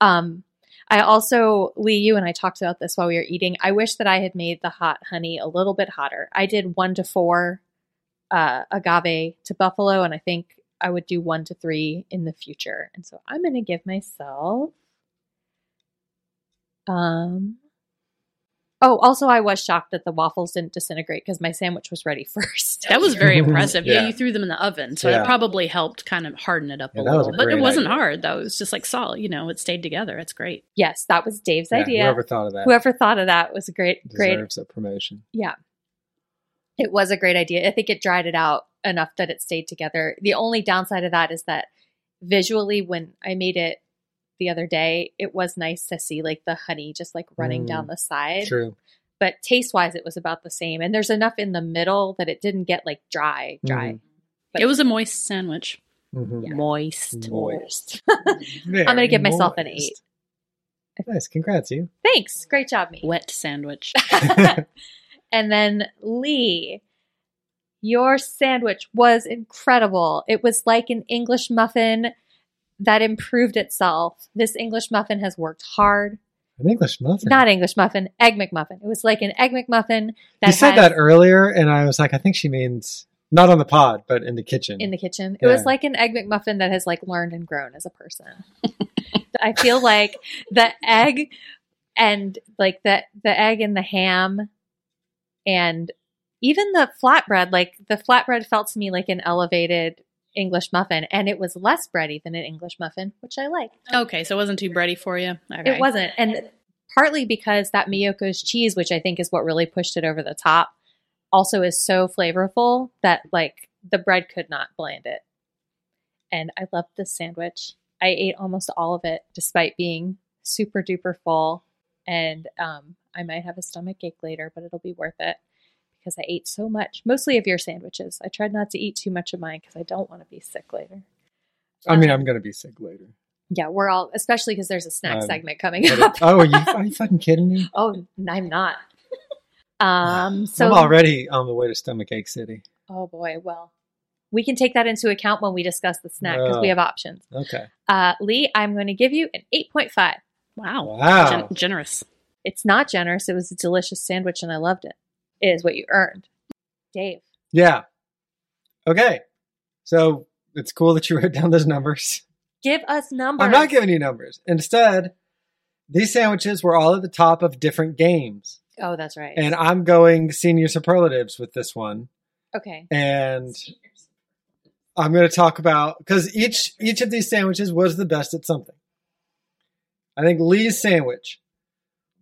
Um, I also, Lee, you and I talked about this while we were eating. I wish that I had made the hot honey a little bit hotter. I did one to four uh, agave to buffalo, and I think I would do one to three in the future. And so I'm going to give myself. Um. Oh, also, I was shocked that the waffles didn't disintegrate because my sandwich was ready first. That was very impressive. yeah. Yeah. you threw them in the oven, so Yeah. that probably helped kind of harden it up Yeah, a little. a but it wasn't idea. hard though. It was just like solid. You know, it stayed together. It's great. yes, that was Dave's yeah, idea. whoever thought of that Whoever thought of that was a great, great deserves a promotion. Yeah. It was a great idea. I think it dried it out enough that it stayed together. The only downside of that is that visually, when I made it the other day, it was nice to see like the honey just like running Mm. down the side. True. But taste wise, it was about the same. And there's enough in the middle that it didn't get like dry, dry. Mhm. But- it was a moist sandwich. Mhm. Moist. Moist. I'm going to give myself an eight. Nice. Congrats, you. Thanks. Great job, me. Wet sandwich. and then Lee, your sandwich was incredible. It was like an English muffin that improved itself. This English muffin has worked hard. An English muffin. Not English muffin, egg McMuffin. It was like an egg McMuffin that you said that earlier, and I was like, I think she means not on the pod, but in the kitchen. in the kitchen. It was like an egg McMuffin that has like learned and grown as a person. I feel like the egg and like the the egg and the ham and even the flatbread, like the flatbread felt to me like an elevated English muffin, and it was less bready than an English muffin, which I like. okay, so it wasn't too bready for you. Okay. It wasn't, and partly because that Miyoko's cheese, which I think is what really pushed it over the top, also is so flavorful that like the bread could not bland it. And I loved this sandwich. I ate almost all of it, despite being super duper full. And um, I might have a stomach ache later, but it'll be worth it because I ate so much, mostly of your sandwiches. I tried not to eat too much of mine because I don't want to be sick later. I mean, I'm going to be sick later. Yeah, we're all, especially because there's a snack Um, segment coming up. it- oh, are you, are you fucking kidding me? Oh, I'm not. Um. So, I'm already on the way to Stomach Ache City. oh boy. Well, we can take that into account when we discuss the snack because we have options. Okay. Uh, Lee, I'm going to give you an 8.5. Wow. Wow. Gen- generous. It's not generous. It was a delicious sandwich, and I loved it. Is what you earned, Dave. Yeah. Okay. So it's cool that you wrote down those numbers. Give us numbers. I'm not giving you numbers. Instead, these sandwiches were all at the top of different games. Oh, that's right. And I'm going senior superlatives with this one. okay. And I'm going to talk about because each each of these sandwiches was the best at something. I think Lee's sandwich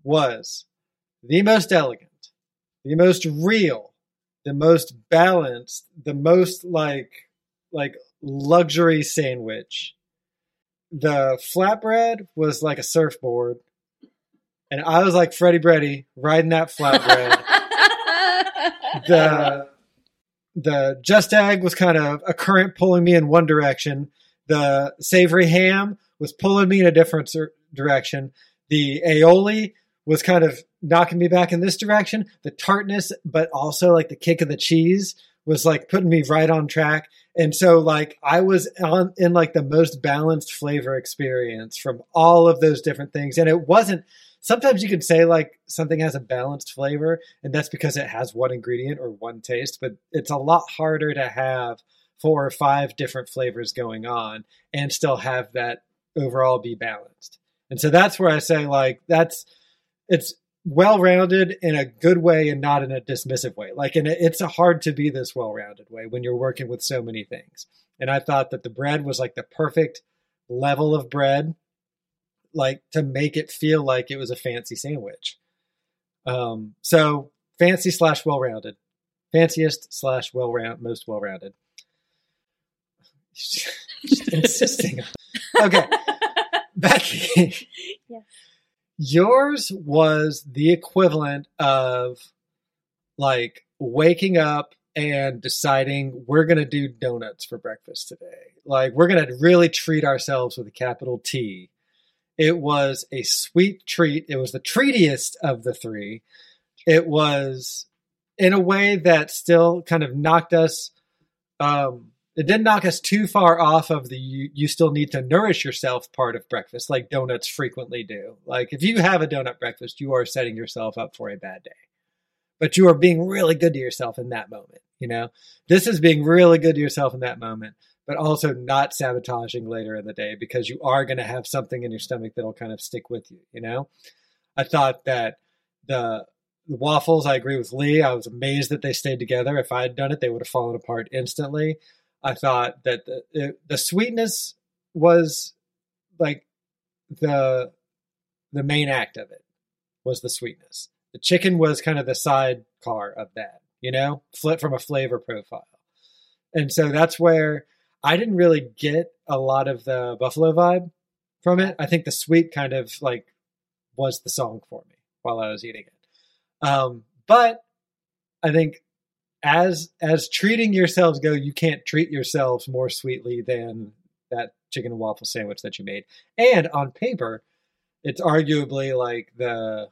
was the most elegant, the most real, the most balanced, the most like like luxury sandwich. The flatbread was like a surfboard, and I was like Freddie Breddy riding that flatbread. the the just egg was kind of a current pulling me in one direction. The savory ham was pulling me in a different direction. The aioli was kind of knocking me back in this direction. The tartness, but also like the kick of the cheese was like putting me right on track. And so like I was on in like the most balanced flavor experience from all of those different things. And it wasn't sometimes you could say like something has a balanced flavor and that's because it has one ingredient or one taste, but it's a lot harder to have four or five different flavors going on and still have that overall be balanced. And so that's where I say like that's it's well rounded in a good way and not in a dismissive way. Like, and it's a hard to be this well rounded way when you're working with so many things. And I thought that the bread was like the perfect level of bread, like to make it feel like it was a fancy sandwich. Um, so fancy slash well rounded, fanciest slash well round, most well rounded. Just insisting. Okay, Becky. Yes. Yours was the equivalent of like waking up and deciding we're going to do donuts for breakfast today. Like we're going to really treat ourselves with a capital T. It was a sweet treat. It was the treatiest of the three. It was in a way that still kind of knocked us um it didn't knock us too far off of the you, you still need to nourish yourself part of breakfast like donuts frequently do. Like if you have a donut breakfast you are setting yourself up for a bad day. But you are being really good to yourself in that moment you know? This is being really good to yourself in that moment but also not sabotaging later in the day because you are going to have something in your stomach that'll kind of stick with you you know? I thought that the the waffles i agree with lee i was amazed that they stayed together. If i had done it they would have fallen apart instantly I thought that the, the sweetness was like the the main act of it was the sweetness. The chicken was kind of the sidecar of that, you know, flip from a flavor profile. And so that's where I didn't really get a lot of the buffalo vibe from it. I think the sweet kind of like was the song for me while I was eating it. Um, but I think as as treating yourselves go, you can't treat yourselves more sweetly than that chicken and waffle sandwich that you made. And on paper, it's arguably like the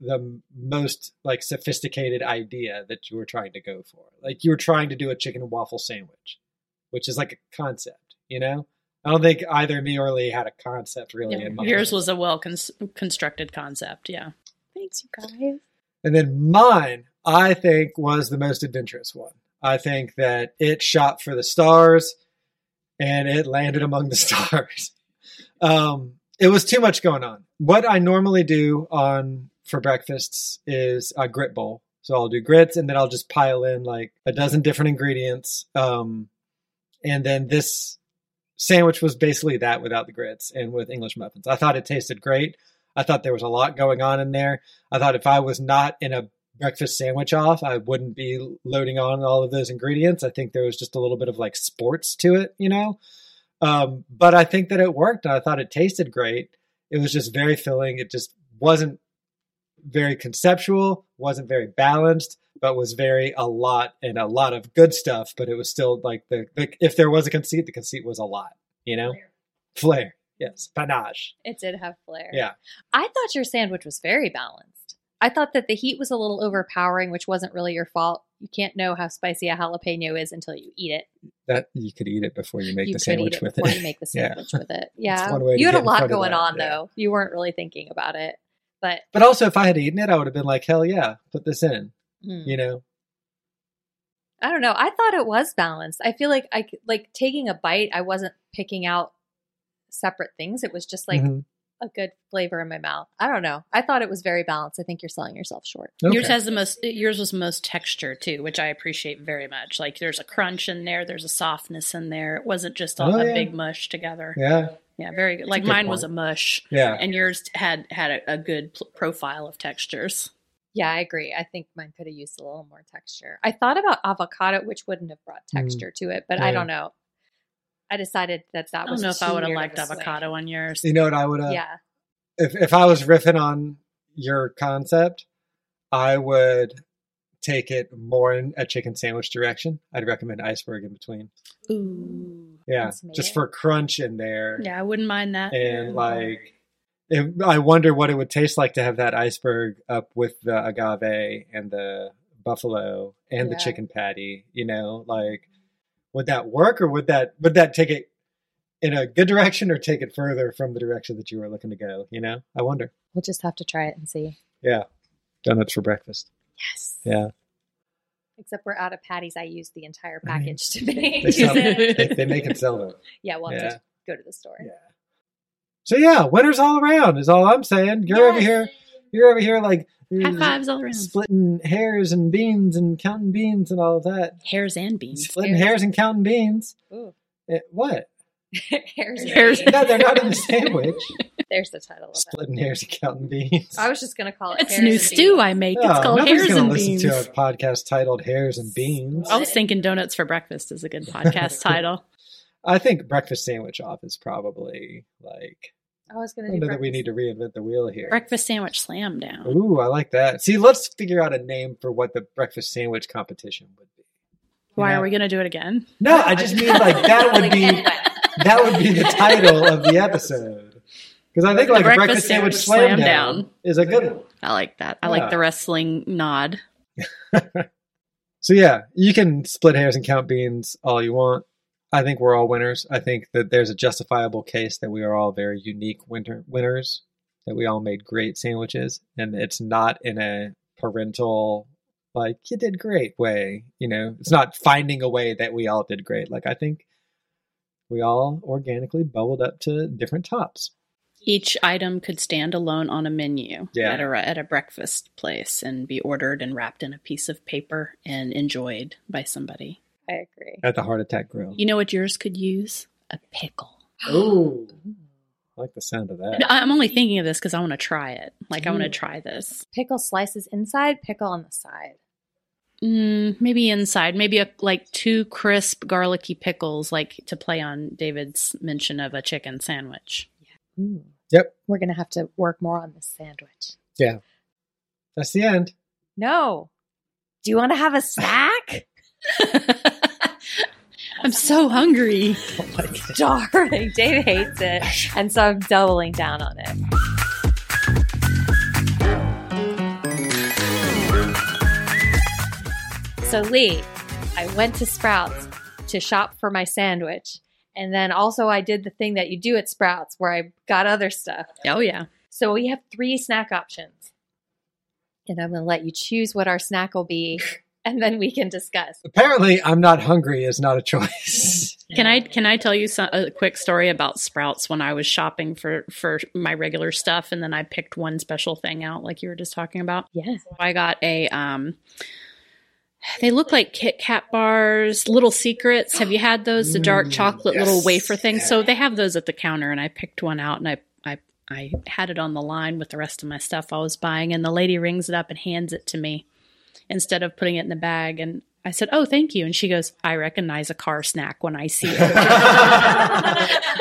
the most like sophisticated idea that you were trying to go for. Like you were trying to do a chicken and waffle sandwich, which is like a concept, you know? I don't think either me or Lee had a concept really Yeah, in mind. yours was a well cons- constructed concept. Yeah. Thanks, you guys. And then mine, I think, was the most adventurous one. I think that it shot for the stars and it landed among the stars. Um, it was too much going on. What I normally do on for breakfasts is a grit bowl. So I'll do grits and then I'll just pile in like a dozen different ingredients. Um, and then this sandwich was basically that without the grits and with English muffins. I thought it tasted great. I thought there was a lot going on in there. I thought if I was not in a breakfast sandwich off, I wouldn't be loading on all of those ingredients. I think there was just a little bit of like sports to it, you know? Um, but I think that it worked. I thought it tasted great. It was just very filling. It just wasn't very conceptual, wasn't very balanced, but was very a lot and a lot of good stuff. But it was still like the, the if there was a conceit, the conceit was a lot, you know? Flair. Yes. Panache. It did have flair. Yeah. I thought your sandwich was very balanced. I thought that the heat was a little overpowering, which wasn't really your fault. You can't know how spicy a jalapeno is until you eat it. That you could eat it before you make you the sandwich it with before it. you make the Yeah. sandwich with it. Yeah. You had a lot going that, on yeah. though. You weren't really thinking about it. But But also, if I had eaten it, I would have been like, hell yeah, put this in. mm, You know? I don't know. I thought it was balanced. I feel like I like taking a bite, I wasn't picking out separate things. It was just like Mhm. A good flavor in my mouth. I don't know. I thought it was very balanced. I think you're selling yourself short. Yours has the most. Yours was most texture too, which I appreciate very much. Like there's a crunch in there, there's a softness in there. It wasn't just a, Oh, a yeah. big mush together. Yeah. Yeah, very good. Like good mine was a mush, Yeah. and yours had had a, a good pl- profile of textures. Yeah, I agree. I think mine could have used a little more texture. I thought about avocado, which wouldn't have brought Mm. texture to it, but I don't know. I decided that that I was don't know if I would have liked avocado on yours. You know what I would have? yeah, If, if I was riffing on your concept, I would take it more in a chicken sandwich direction. I'd recommend iceberg in between. Ooh, Yeah. Just made. for crunch in there. yeah, I wouldn't mind that. And like, It, I wonder what it would taste like to have that iceberg up with the agave and the buffalo and the chicken patty. You know, like would that work, or would that would that take it in a good direction, or take it further from the direction that you were looking to go? You know, I wonder. We'll just have to try it and see. Yeah, donuts for breakfast. Yes. Yeah, Except we're out of patties. I used the entire package to make. they, sell, they, they make and sell them. yeah, we'll have Yeah. to go to the store. Yeah. So yeah, winners all around is all I'm saying. You're over here. You're over here like High fives all around. splitting hairs and beans and counting beans and all of that. Hairs and beans. Splitting hairs and counting beans. Ooh. Eh, what? Hairs and Hairs- beans. No, they're not in the sandwich. There's the title of it. Splitting hairs and counting beans. I was just going to call it It's hairs new and stew beans. I make. Oh, it's called nobody's Hairs gonna and listen Beans. to a podcast titled "Hairs and Beans." I was thinking Donuts for Breakfast is a good podcast title. I think breakfast sandwich off is probably like. I was gonna. don't do know that we need to reinvent the wheel here. Breakfast Sandwich Slam Down. Ooh, I like that. See, let's figure out a name for what the breakfast sandwich competition would be. Why Yeah. are we going to do it again? No, I just mean like that would be that would be the title of the episode. Because I think like breakfast breakfast sandwich sandwich slam slam down, down. is a good one. I like that. I Yeah. like the wrestling nod. So yeah, you can split hairs and count beans all you want. I think we're all winners. I think that there's a justifiable case that we are all very unique winter winners. That we all made great sandwiches, and it's not in a parental like you did great way. You know, it's not finding a way that we all did great. Like I think we all organically bubbled up to different tops. Each item could stand alone on a menu Yeah. at a at a breakfast place and be ordered and wrapped in a piece of paper and enjoyed by somebody. I agree. At the Heart Attack Grill. You know what yours could use? A pickle. Ooh, I like the sound of that. I'm only thinking of this because I want to try it. Like I want to try this. Pickle slices inside, pickle on the side. Mm, maybe inside, maybe a, like two crisp garlicky pickles, like to play on David's mention of a chicken sandwich. Ooh. Yep, We're going to have to work more on this sandwich. yeah, that's the end. No. Do you want to have a snack? I'm so hungry. Darling, Dave hates it. And so I'm doubling down on it. So, Lee, I went to Sprouts to shop for my sandwich. And then also, I did the thing that you do at Sprouts where I got other stuff. Oh yeah. So, we have three snack options. And I'm going to let you choose what our snack will be. And then we can discuss. Apparently, I'm not hungry is not a choice. Can I can I tell you some, a quick story about Sprouts when I was shopping for for my regular stuff and then I picked one special thing out like you were just talking about. Yes. I got a um they look like Kit Kat bars, little secrets. Have you had those? The dark Mm, chocolate little wafer things. So they have those at the counter and I picked one out and I I I had it on the line with the rest of my stuff I was buying and the lady rings it up and hands it to me instead of putting it in the bag and I said, "Oh, thank you." And she goes, "I recognize a car snack when I see it."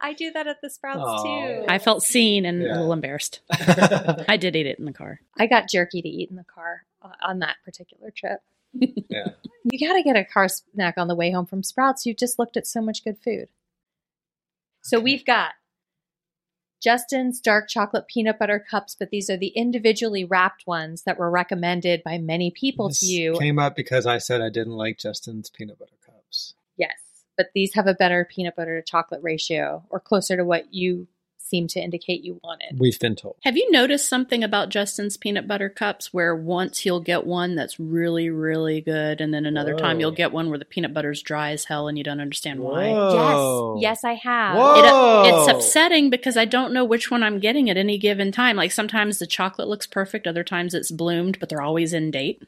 I do that at the Sprouts Aw. too. I felt seen and Yeah. a little embarrassed. I did eat it in the car. I got jerky to eat in the car uh, on that particular trip. yeah. You got to get a car snack on the way home from Sprouts. You just looked at so much good food. So we've got Justin's dark chocolate peanut butter cups, but these are the individually wrapped ones that were recommended by many people This to you. came up because I said I didn't like Justin's peanut butter cups. Yes, but these have a better peanut butter to chocolate ratio or closer to what you seem to indicate you wanted. We've been told. Have you noticed something about Justin's peanut butter cups where once you'll get one that's really, really good, and then another time you'll get one where the peanut butter's dry as hell and you don't understand why? Yes, yes, I have. Whoa. It, it's upsetting because I don't know which one I'm getting at any given time. Like sometimes the chocolate looks perfect, other times it's bloomed, but they're always in date.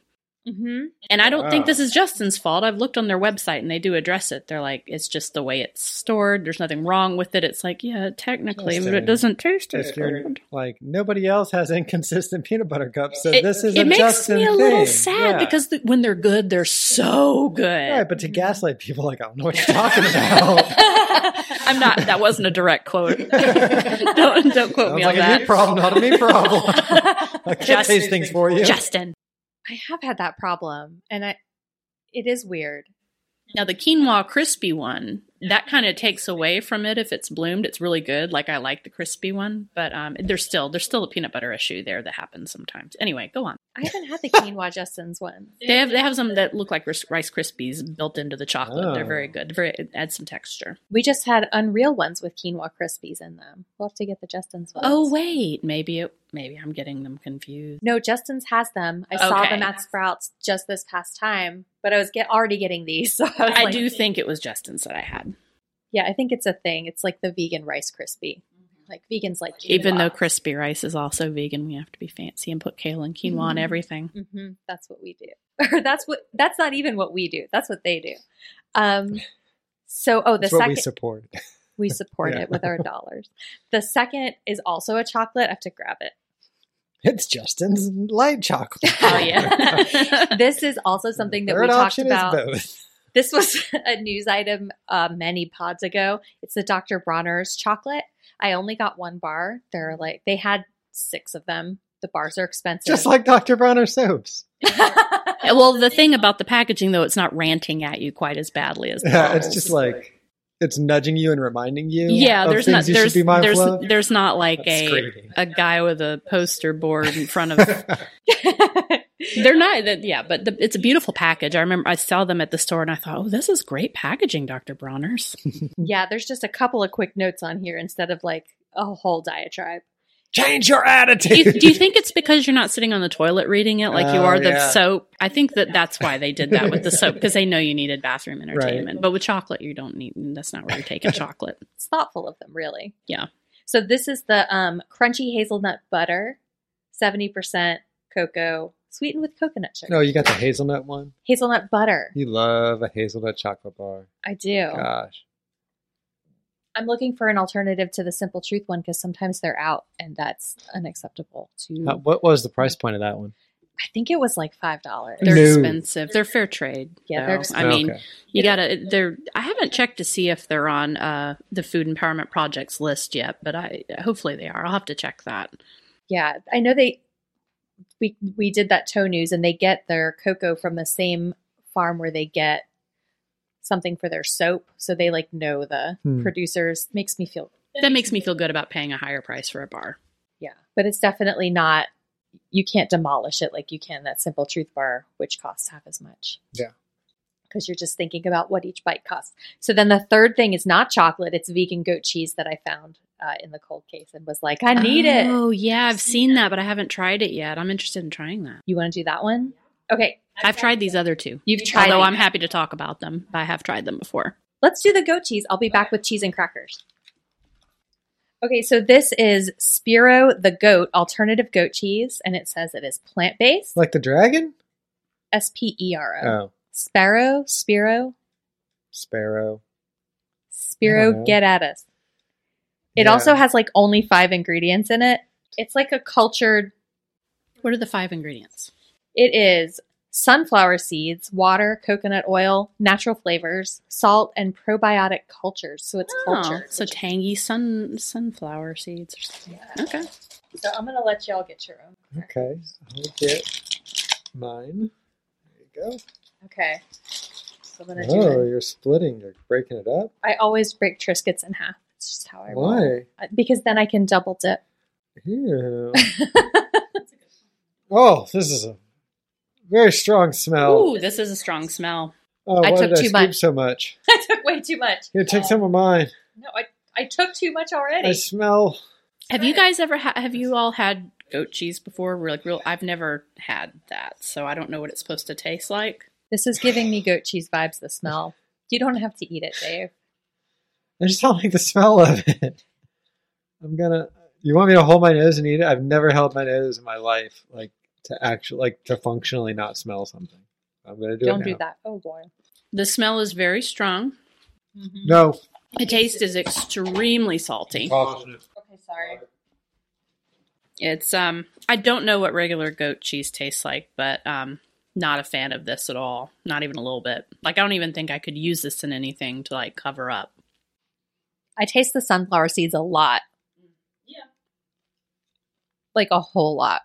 Hmm And I don't think this is Justin's fault. I've looked on their website and they do address it. They're like, it's just the way it's stored. There's nothing wrong with it. It's like, yeah, technically, but it doesn't taste as good. like nobody else has inconsistent peanut butter cups, so It, this is it a makes Justin me a thing. little sad Yeah. because the, when they're good, they're so good. right, but to gaslight people like I don't know what you're talking about. I'm not. That wasn't a direct quote. don't don't quote Sounds me like on a that. me problem, not a me problem. I can't Just- taste things for you. Justin. I have had that problem, and I it is weird. Now the quinoa crispy one that kind of takes away from it if it's bloomed. It's really good. Like I like the crispy one, but um, there's still there's still a peanut butter issue there that happens sometimes. Anyway, go on. I haven't had the quinoa Justin's one. They have they have some that look like Rice Rice Krispies built into the chocolate. They're Oh. very good. Very it adds some texture. We just had Unreal ones with quinoa crispies in them. We'll have to get the Justin's ones. Oh wait, maybe it maybe I'm getting them confused. No, Justin's has them. I saw Okay. them at Sprouts just this past time, but I was get already getting these. So I, I like, do think it was Justin's that I had, Yeah, I think it's a thing. It's like the vegan Rice crispy. Like vegans like quinoa. even though crispy rice is also vegan. We have to be fancy and put kale and quinoa on everything. hmm That's what we do. Or that's what that's not even what we do. That's what they do. Um so oh the That's what second we support. we support Yeah. it with our dollars. The second is also a chocolate. I have to grab it. It's Justin's light chocolate. Oh yeah. This is also something that Third we talked about. is both. This was a news item uh, many pods ago. It's the Dr. Bronner's chocolate. I only got one bar. They're like they had six of them. The bars are expensive. Just like Dr. Bronner soaps. well, the thing about the packaging though, it's not ranting at you quite as badly as the Yeah, it's just like it's nudging you and reminding you. yeah. of There's not you there's be there's of. there's not like That's a screaming. a guy with a poster board in front of They're not that yeah, but the, it's a beautiful package. I remember I saw them at the store and I thought, "Oh, this is great packaging, Dr. Bronner's." yeah, there's just a couple of quick notes on here instead of like a whole diatribe. Change your do, you, attitude. do you think it's because you're not sitting on the toilet reading it like you Oh, are the yeah. soap? I think that that's why they did that with the soap because they know you needed bathroom entertainment. But with chocolate, you don't need. That's not where you're taking chocolate. It's thoughtful of them, really. Yeah. So this is the um, crunchy hazelnut butter, seventy percent cocoa, sweetened with coconut sugar. No, you got the hazelnut one. Hazelnut butter. You love a hazelnut chocolate bar. I do. Gosh. I'm looking for an alternative to the Simple Truth one because sometimes they're out and that's unacceptable to. How- what was the price point of that one? I think it was like five dollars. They're No. expensive. They're fair trade. Yeah, though. they're I mean, Okay. you gotta. They're. I haven't checked to see if they're on uh, the Food Empowerment Project's list yet, but I hopefully they are. I'll have to check that. Yeah, I know they. We we did that toe news and they get their cocoa from the same farm where they get something for their soap, so they like know the Hmm. producers. Makes me feel That makes me feel good about paying a higher price for a bar. yeah, but it's definitely not. You can't demolish it like you can that Simple Truth bar, which costs half as much. Yeah. because you're just thinking about what each bite costs. So then the third thing is not chocolate; it's vegan goat cheese that I found uh, in the cold case and was like, I need it. Oh yeah, I've seen that, but I haven't tried it yet. I'm interested in trying that. You want to do that one? Okay, I've tried these other two. You've tried Although it. I'm happy to talk about them. I have tried them before. let's do the goat cheese. I'll be back with cheese and crackers. Okay, so this is Spiro the goat alternative goat cheese, and it says it is plant based. Like the dragon? S P E R O. Oh, Sparrow, Spiro, sparrow. Spiro, get at us. It Yeah. also has like only five ingredients in it. It's like a cultured. What are the five ingredients? It is sunflower seeds, water, coconut oil, natural flavors, salt, and probiotic cultures. So it's Oh, cultured. so tangy sun sunflower seeds or something. Okay. So I'm gonna let y'all get your own. Okay, I'll get mine. There you go. Okay. So I'm gonna do Oh, it. you're splitting. You're breaking it up. I always break Triscuits in half. It's just how I roll. Why? Uh, Because then I can double dip. Ew. oh, this is a very strong smell. Ooh, this is a strong smell. oh, I why took did I too scoop much. so much? I took way too much. Here, take some of mine. No, I, I took too much already. I smell. Have you guys ever ha- have you all had goat cheese before? We're like real I've never had that, so I don't know what it's supposed to taste like. This is giving me goat cheese vibes, the smell. You don't have to eat it, Dave. I just don't like the smell of it. I'm gonna. You want me to hold my nose and eat it? I've never held my nose in my life, like to actually, like to functionally not smell something. I'm gonna do it. don't it do that. Oh boy. The smell is very strong. No. The taste is extremely salty. Okay, sorry. It's um I don't know what regular goat cheese tastes like, but um not a fan of this at all. Not even a little bit. Like I don't even think I could use this in anything to like cover up. I taste the sunflower seeds a lot. Yeah. Like a whole lot.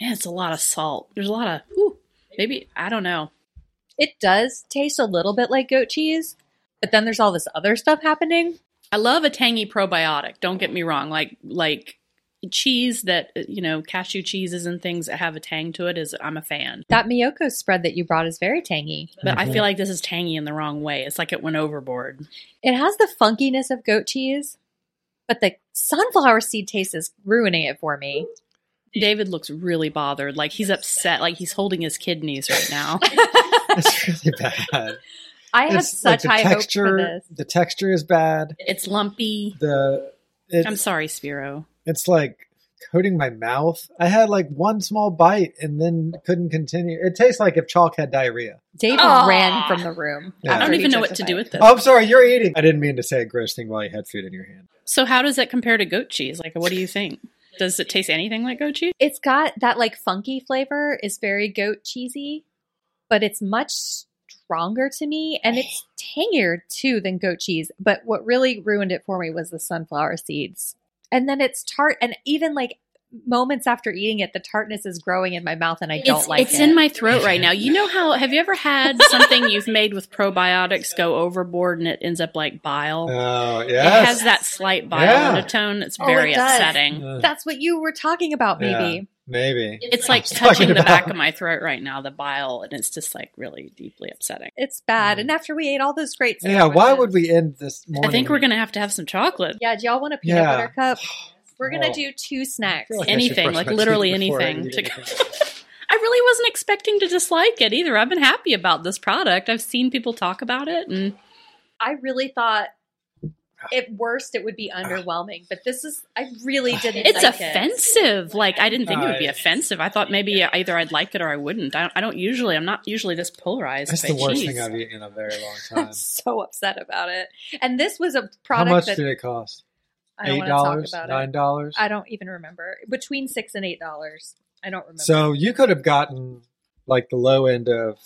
Yeah, it's a lot of salt. There's a lot of whew, maybe I don't know. It does taste a little bit like goat cheese, But then there's all this other stuff happening. I love a tangy probiotic. Don't get me wrong. Like like cheese that you know cashew cheeses and things that have a tang to it is I'm a fan. That Miyoko spread that you brought is very tangy. But I feel mhm. like this is tangy in the wrong way. It's like it went overboard. It has the funkiness of goat cheese, but the sunflower seed taste is ruining it for me. David looks really bothered. Like he's upset. Like he's holding his kidneys right now. It's really bad. I had It's like such the high texture. hope for this. The texture is bad. it's lumpy. The it's, I'm sorry, Spiro. it's like coating my mouth. I had like one small bite and then couldn't continue. It tastes like if chalk had diarrhea. David Aw. ran from the room. Yeah. I don't even know what to do with this. Oh, I'm sorry, you're eating. I didn't mean to say a gross thing while you had food in your hand. So how does that compare to goat cheese? Like what do you think? Does it taste anything like goat cheese? It's got that like funky flavor is very goat cheesy, but it's much stronger to me and it's tangier too than goat cheese. But what really ruined it for me was the sunflower seeds. And then it's tart and even like moments after eating it, the tartness is growing in my mouth and I don't like it's it. It's in my throat right now. You know how have you ever had something you've made with probiotics go overboard and it ends up like bile? Oh, yeah. It has that slight bile Yeah. undertone. It's Oh, very it upsetting. Uh, That's what you were talking about, maybe. yeah, maybe. It's like talking touching the back of my throat right now, the bile, and it's just like really deeply upsetting. It's bad. And after we ate all those great Yeah, why would we end this morning? I think we're gonna have to have some chocolate. Yeah, do y'all want a peanut Yeah. butter cup? We're gonna Oh. do two snacks. Like anything, like literally teeth I anything. to- anything. I really wasn't expecting to dislike it either. I've been happy about this product. I've seen people talk about it, and I really thought at worst it would be underwhelming, but this is I really didn't. it's like it. offensive. Like I didn't think it would be Uh, offensive. I thought maybe either I'd like it or I wouldn't. I don't, I don't usually. I'm not usually this polarized. That's the worst cheese. thing I've eaten in a very long time I'm so upset about it. And this was a product How product much that did it cost? I don't Eight want to talk dollars? about Nine it. dollars? I don't even remember. Between six and eight dollars. I don't remember. So you could have gotten like the low end of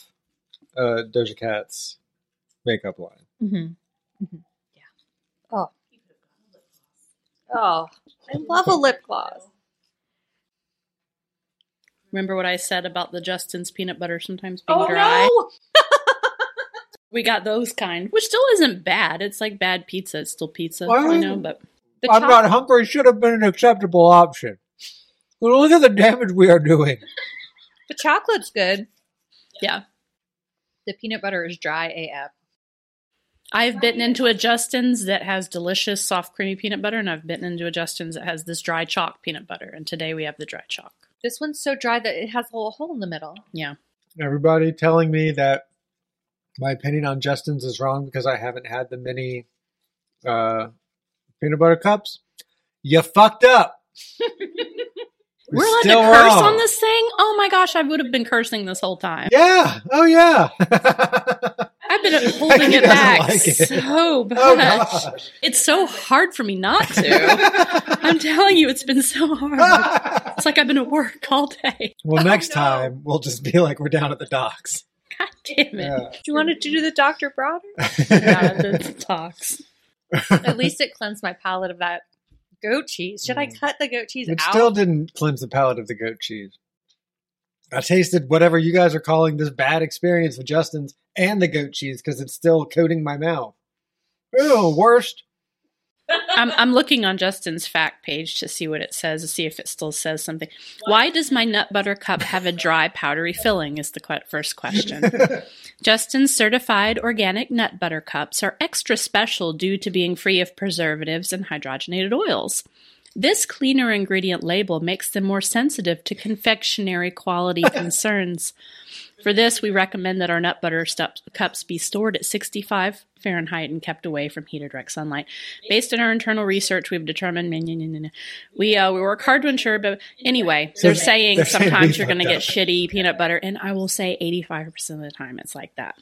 uh, Doja Cat's makeup line. Mm-hmm. Yeah. Oh. Oh, I love a lip gloss. Remember what I said about the Justin's peanut butter sometimes being Oh dry? no! We got those kind, which still isn't bad. It's like bad pizza. It's still pizza, I know. But The I'm choc- not hungry should have been an acceptable option. Well, look at the damage we are doing. The chocolate's good. yeah, The peanut butter is dry AF. I've bitten into a Justin's that has delicious soft creamy peanut butter, and I've bitten into a Justin's that has this dry chalk peanut butter. And today we have the dry chalk. This one's so dry that it has a little hole in the middle. Yeah, Everybody telling me that my opinion on Justin's is wrong because I haven't had the mini uh, peanut butter cups. You fucked up. we're allowed to curse wrong. on this thing. Oh my gosh, I would have been cursing this whole time. Yeah. Oh yeah. I've been holding it back like it. so oh, much. Oh. It's so hard for me not to. I'm telling you, it's been so hard. It's like I've been at work all day. well, oh, next Oh, no. time we'll just be like we're down at the docks. God damn it. Yeah. Do you want to do the Dr. Browder? Yeah, the talks. At least it cleansed my palate of that goat cheese. Should I mm. cut the goat cheese It out? still didn't cleanse the palate of the goat cheese. I tasted whatever you guys are calling this bad experience with Justin's and the goat cheese because it's still coating my mouth. Ew, worst. I'm, I'm looking on Justin's fact page to see what it says, to see if it still says something. Why does my nut butter cup have a dry, powdery filling? Is the que- first question. Justin's certified organic nut butter cups are extra special due to being free of preservatives and hydrogenated oils. This cleaner ingredient label makes them more sensitive to confectionery quality concerns. For this, we recommend that our nut butter stup- cups be stored at 65 Fahrenheit and kept away from heat or direct sunlight. Based on our internal research, we've determined we uh, we work hard to ensure. But anyway, they're saying they're sometimes you're going to get shitty peanut butter, and I will say 85 percent of the time it's like that.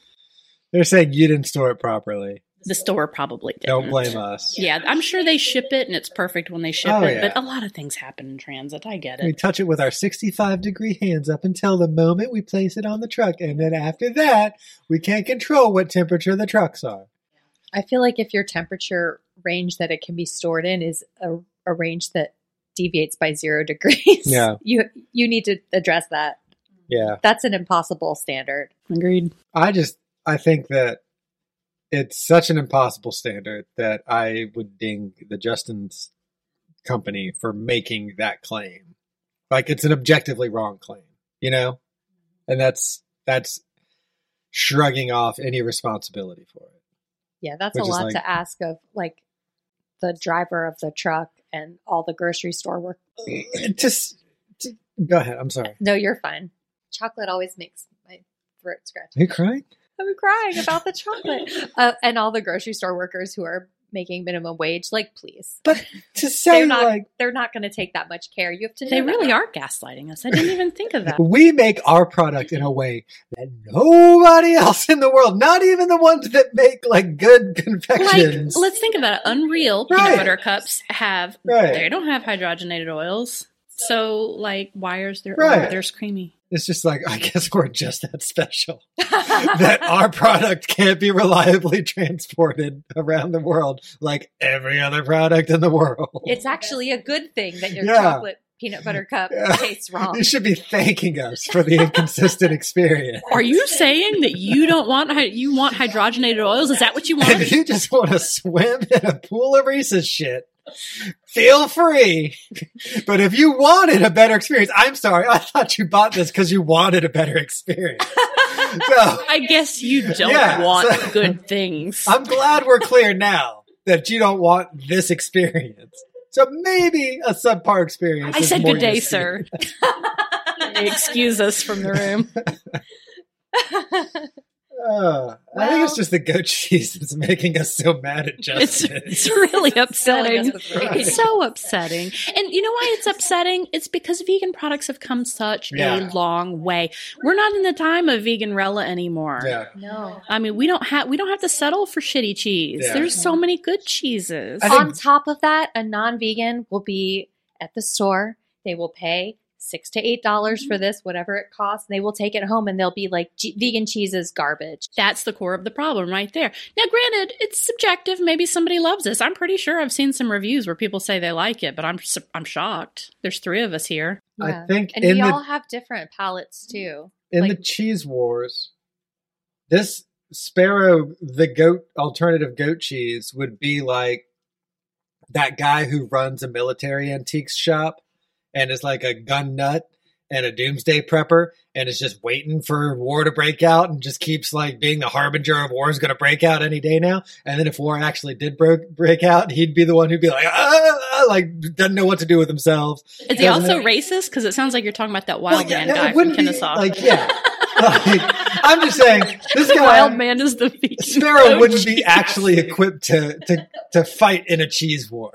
They're saying you didn't store it properly. The store probably didn't. Don't blame us. Yeah, I'm sure they ship it and it's perfect when they ship Oh, it, yeah. but a lot of things happen in transit. I get it. We touch it with our 65 degree hands up until the moment we place it on the truck. And then after that, we can't control what temperature the trucks are. I feel like if your temperature range that it can be stored in is a, a range that deviates by zero degrees, Yeah. you you need to address that. Yeah. That's an impossible standard. Agreed. I just, I think that it's such an impossible standard that I would ding the Justin's company for making that claim. Like it's an objectively wrong claim, you know? And that's that's shrugging off any responsibility for it. Yeah, that's Which a lot like- to ask of like the driver of the truck and all the grocery store work. Just, just- go ahead. I'm sorry. No, you're fine. Chocolate always makes my throat scratch. Are you crying? I'm crying about the chocolate. Uh, and all the grocery store workers who are making minimum wage, like, please. But to say They're not. like they're not going to take that much care. You have to. They know that. really are gaslighting us. I didn't even think of that. we make our product in a way that nobody else in the world, not even the ones that make like good Like, confections. let's think about it. Unreal Right. peanut butter cups have Right. they don't have hydrogenated oils. So like wires they're Right. oh, there's creamy. It's just like I guess we're just that special that our product can't be reliably transported around the world like every other product in the world. It's actually a good thing that your Yeah. chocolate peanut butter cup Yeah. tastes wrong. You should be thanking us for the inconsistent experience. Are you saying that you don't want you want hydrogenated oils? Is that what you want? If you just want to swim in a pool of Reese's shit, feel free. But if you wanted a better experience, I'm sorry. I thought you bought this because you wanted a better experience. So I guess you don't Yeah, want so- good things. I'm glad we're clear now that you don't want this experience. So maybe a subpar experience. I is said more good day, sir. Excuse us from the room. Uh, I think it's just the goat cheese that's making us so mad at Justin. it's really Filling upsetting. us. It's so upsetting. And you know why it's upsetting? It's because vegan products have come such Yeah. a long way. We're not in the time of vegan rella anymore. yeah. no. I mean, we don't have we don't have to settle for shitty cheese. Yeah. There's so many good cheeses. Think- On top of that, a non-vegan will be at the store. They will pay six to eight dollars Mm-hmm. for this, whatever it costs. They will take it home, and they'll be like, "Vegan cheese is garbage." That's the core of the problem right there. Now, granted, it's subjective. Maybe somebody loves this. I'm pretty sure I've seen some reviews where people say they like it, but I'm I'm shocked. There's three of us here. I think and in we the all have different palates too. in like- the cheese wars, this sparrow, the goat alternative goat cheese, would be like that guy who runs a military antiques shop and is like a gun nut and a doomsday prepper and is just waiting for war to break out and just keeps like being the harbinger of war is going to break out any day now. And then if war actually did break break out, he'd be the one who'd be like, ah, ah," like doesn't know what to do with himself. Is he also it- racist? Because it sounds like you're talking about that Well, wild yeah, man guy from wouldn't be, Kennesaw. Like, yeah. Like, I'm just saying, this guy, wild man is the vegan Sparrow goat wouldn't be actually equipped to, to, to fight in a cheese war.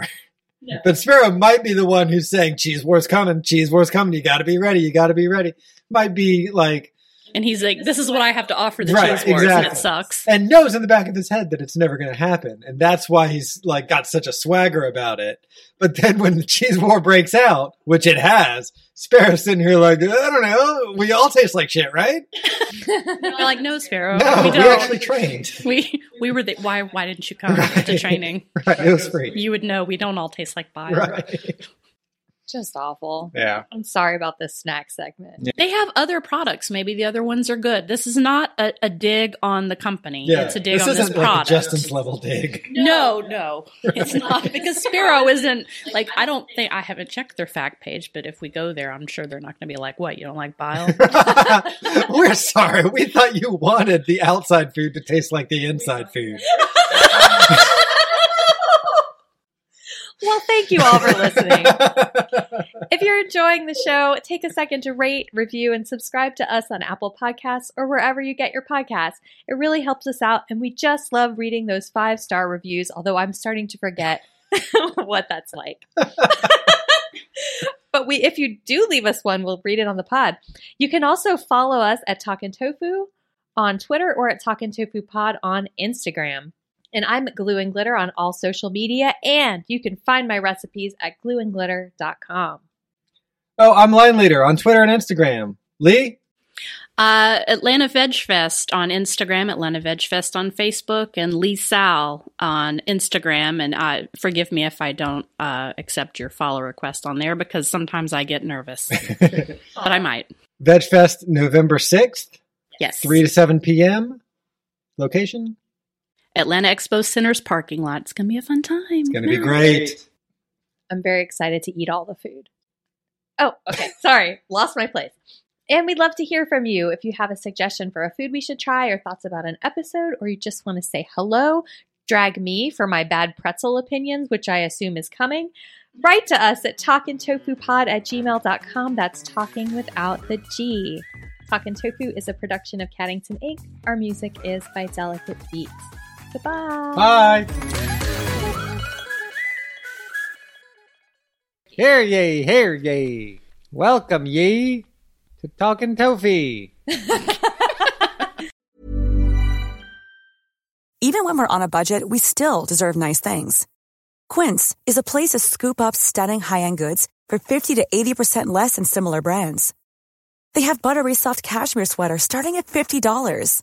But Sparrow might be the one who's saying, cheese war's coming, cheese war's coming, you gotta be ready, you gotta be ready. Might be like, And he's like, "This is what I have to offer the Right, cheese wars, and it sucks." and knows in the back of his head that it's never gonna happen. And that's why he's like got such a swagger about it. But then when the cheese war breaks out, which it has, Sparrow's sitting here like, I don't know, we all taste like shit, right? We're like, "No, Sparrow, No, we we, don't." actually trained. we we were the why why didn't you come to training? Right, it was free. You would know we don't all taste like bile. Right. Just awful. Yeah. I'm sorry about this snack segment. They have other products. Maybe the other ones are good. This is not a, a dig on the company. Yeah. It's a dig this on this isn't like a product. Justin's level dig. No, no, it's not because Sparrow isn't like I don't think I haven't checked their fact page, but if we go there, I'm sure they're not going to be like, "What you don't like bile?" We're sorry. We thought you wanted the outside food to taste like the inside food. Well, thank you all for listening. If you're enjoying the show, take a second to rate, review, and subscribe to us on Apple Podcasts or wherever you get your podcasts. It really helps us out, and we just love reading those five star reviews, although I'm starting to forget what that's like. but we if you do leave us one, we'll read it on the pod. You can also follow us at Talkin' Tofu on Twitter or at Talkin' Tofu Pod on Instagram. And I'm at Glue and Glitter on all social media, and you can find my recipes at glueandglitter.com. oh, I'm line leader on Twitter and Instagram. Lee? Uh, Atlanta Veg Fest on Instagram, Atlanta Veg Fest on Facebook, and Lee Sal on Instagram. And uh, forgive me if I don't uh, accept your follow request on there because sometimes I get nervous, but I might. VegFest November 6th, Yes. 3 to 7 p.m. Location? Atlanta Expo Center's parking lot. It's going to be a fun time. It's Gonna be great. I'm very excited to eat all the food. Oh, okay. Sorry, lost my place. And we'd love to hear from you if you have a suggestion for a food we should try or thoughts about an episode, or you just want to say hello, drag me for my bad pretzel opinions, which I assume is coming. Write to us at talkintofupod at gmail.com. That's talking without the G. Talkin' Tofu is a production of Caddington Inc. Our music is by Delicate Beats. Goodbye. Bye. Here ye, here ye. Welcome ye to Talking Tofi. Even when we're on a budget, we still deserve nice things. Quince is a place to scoop up stunning high-end goods for 50 to 80% less than similar brands. They have buttery soft cashmere sweaters starting at $50,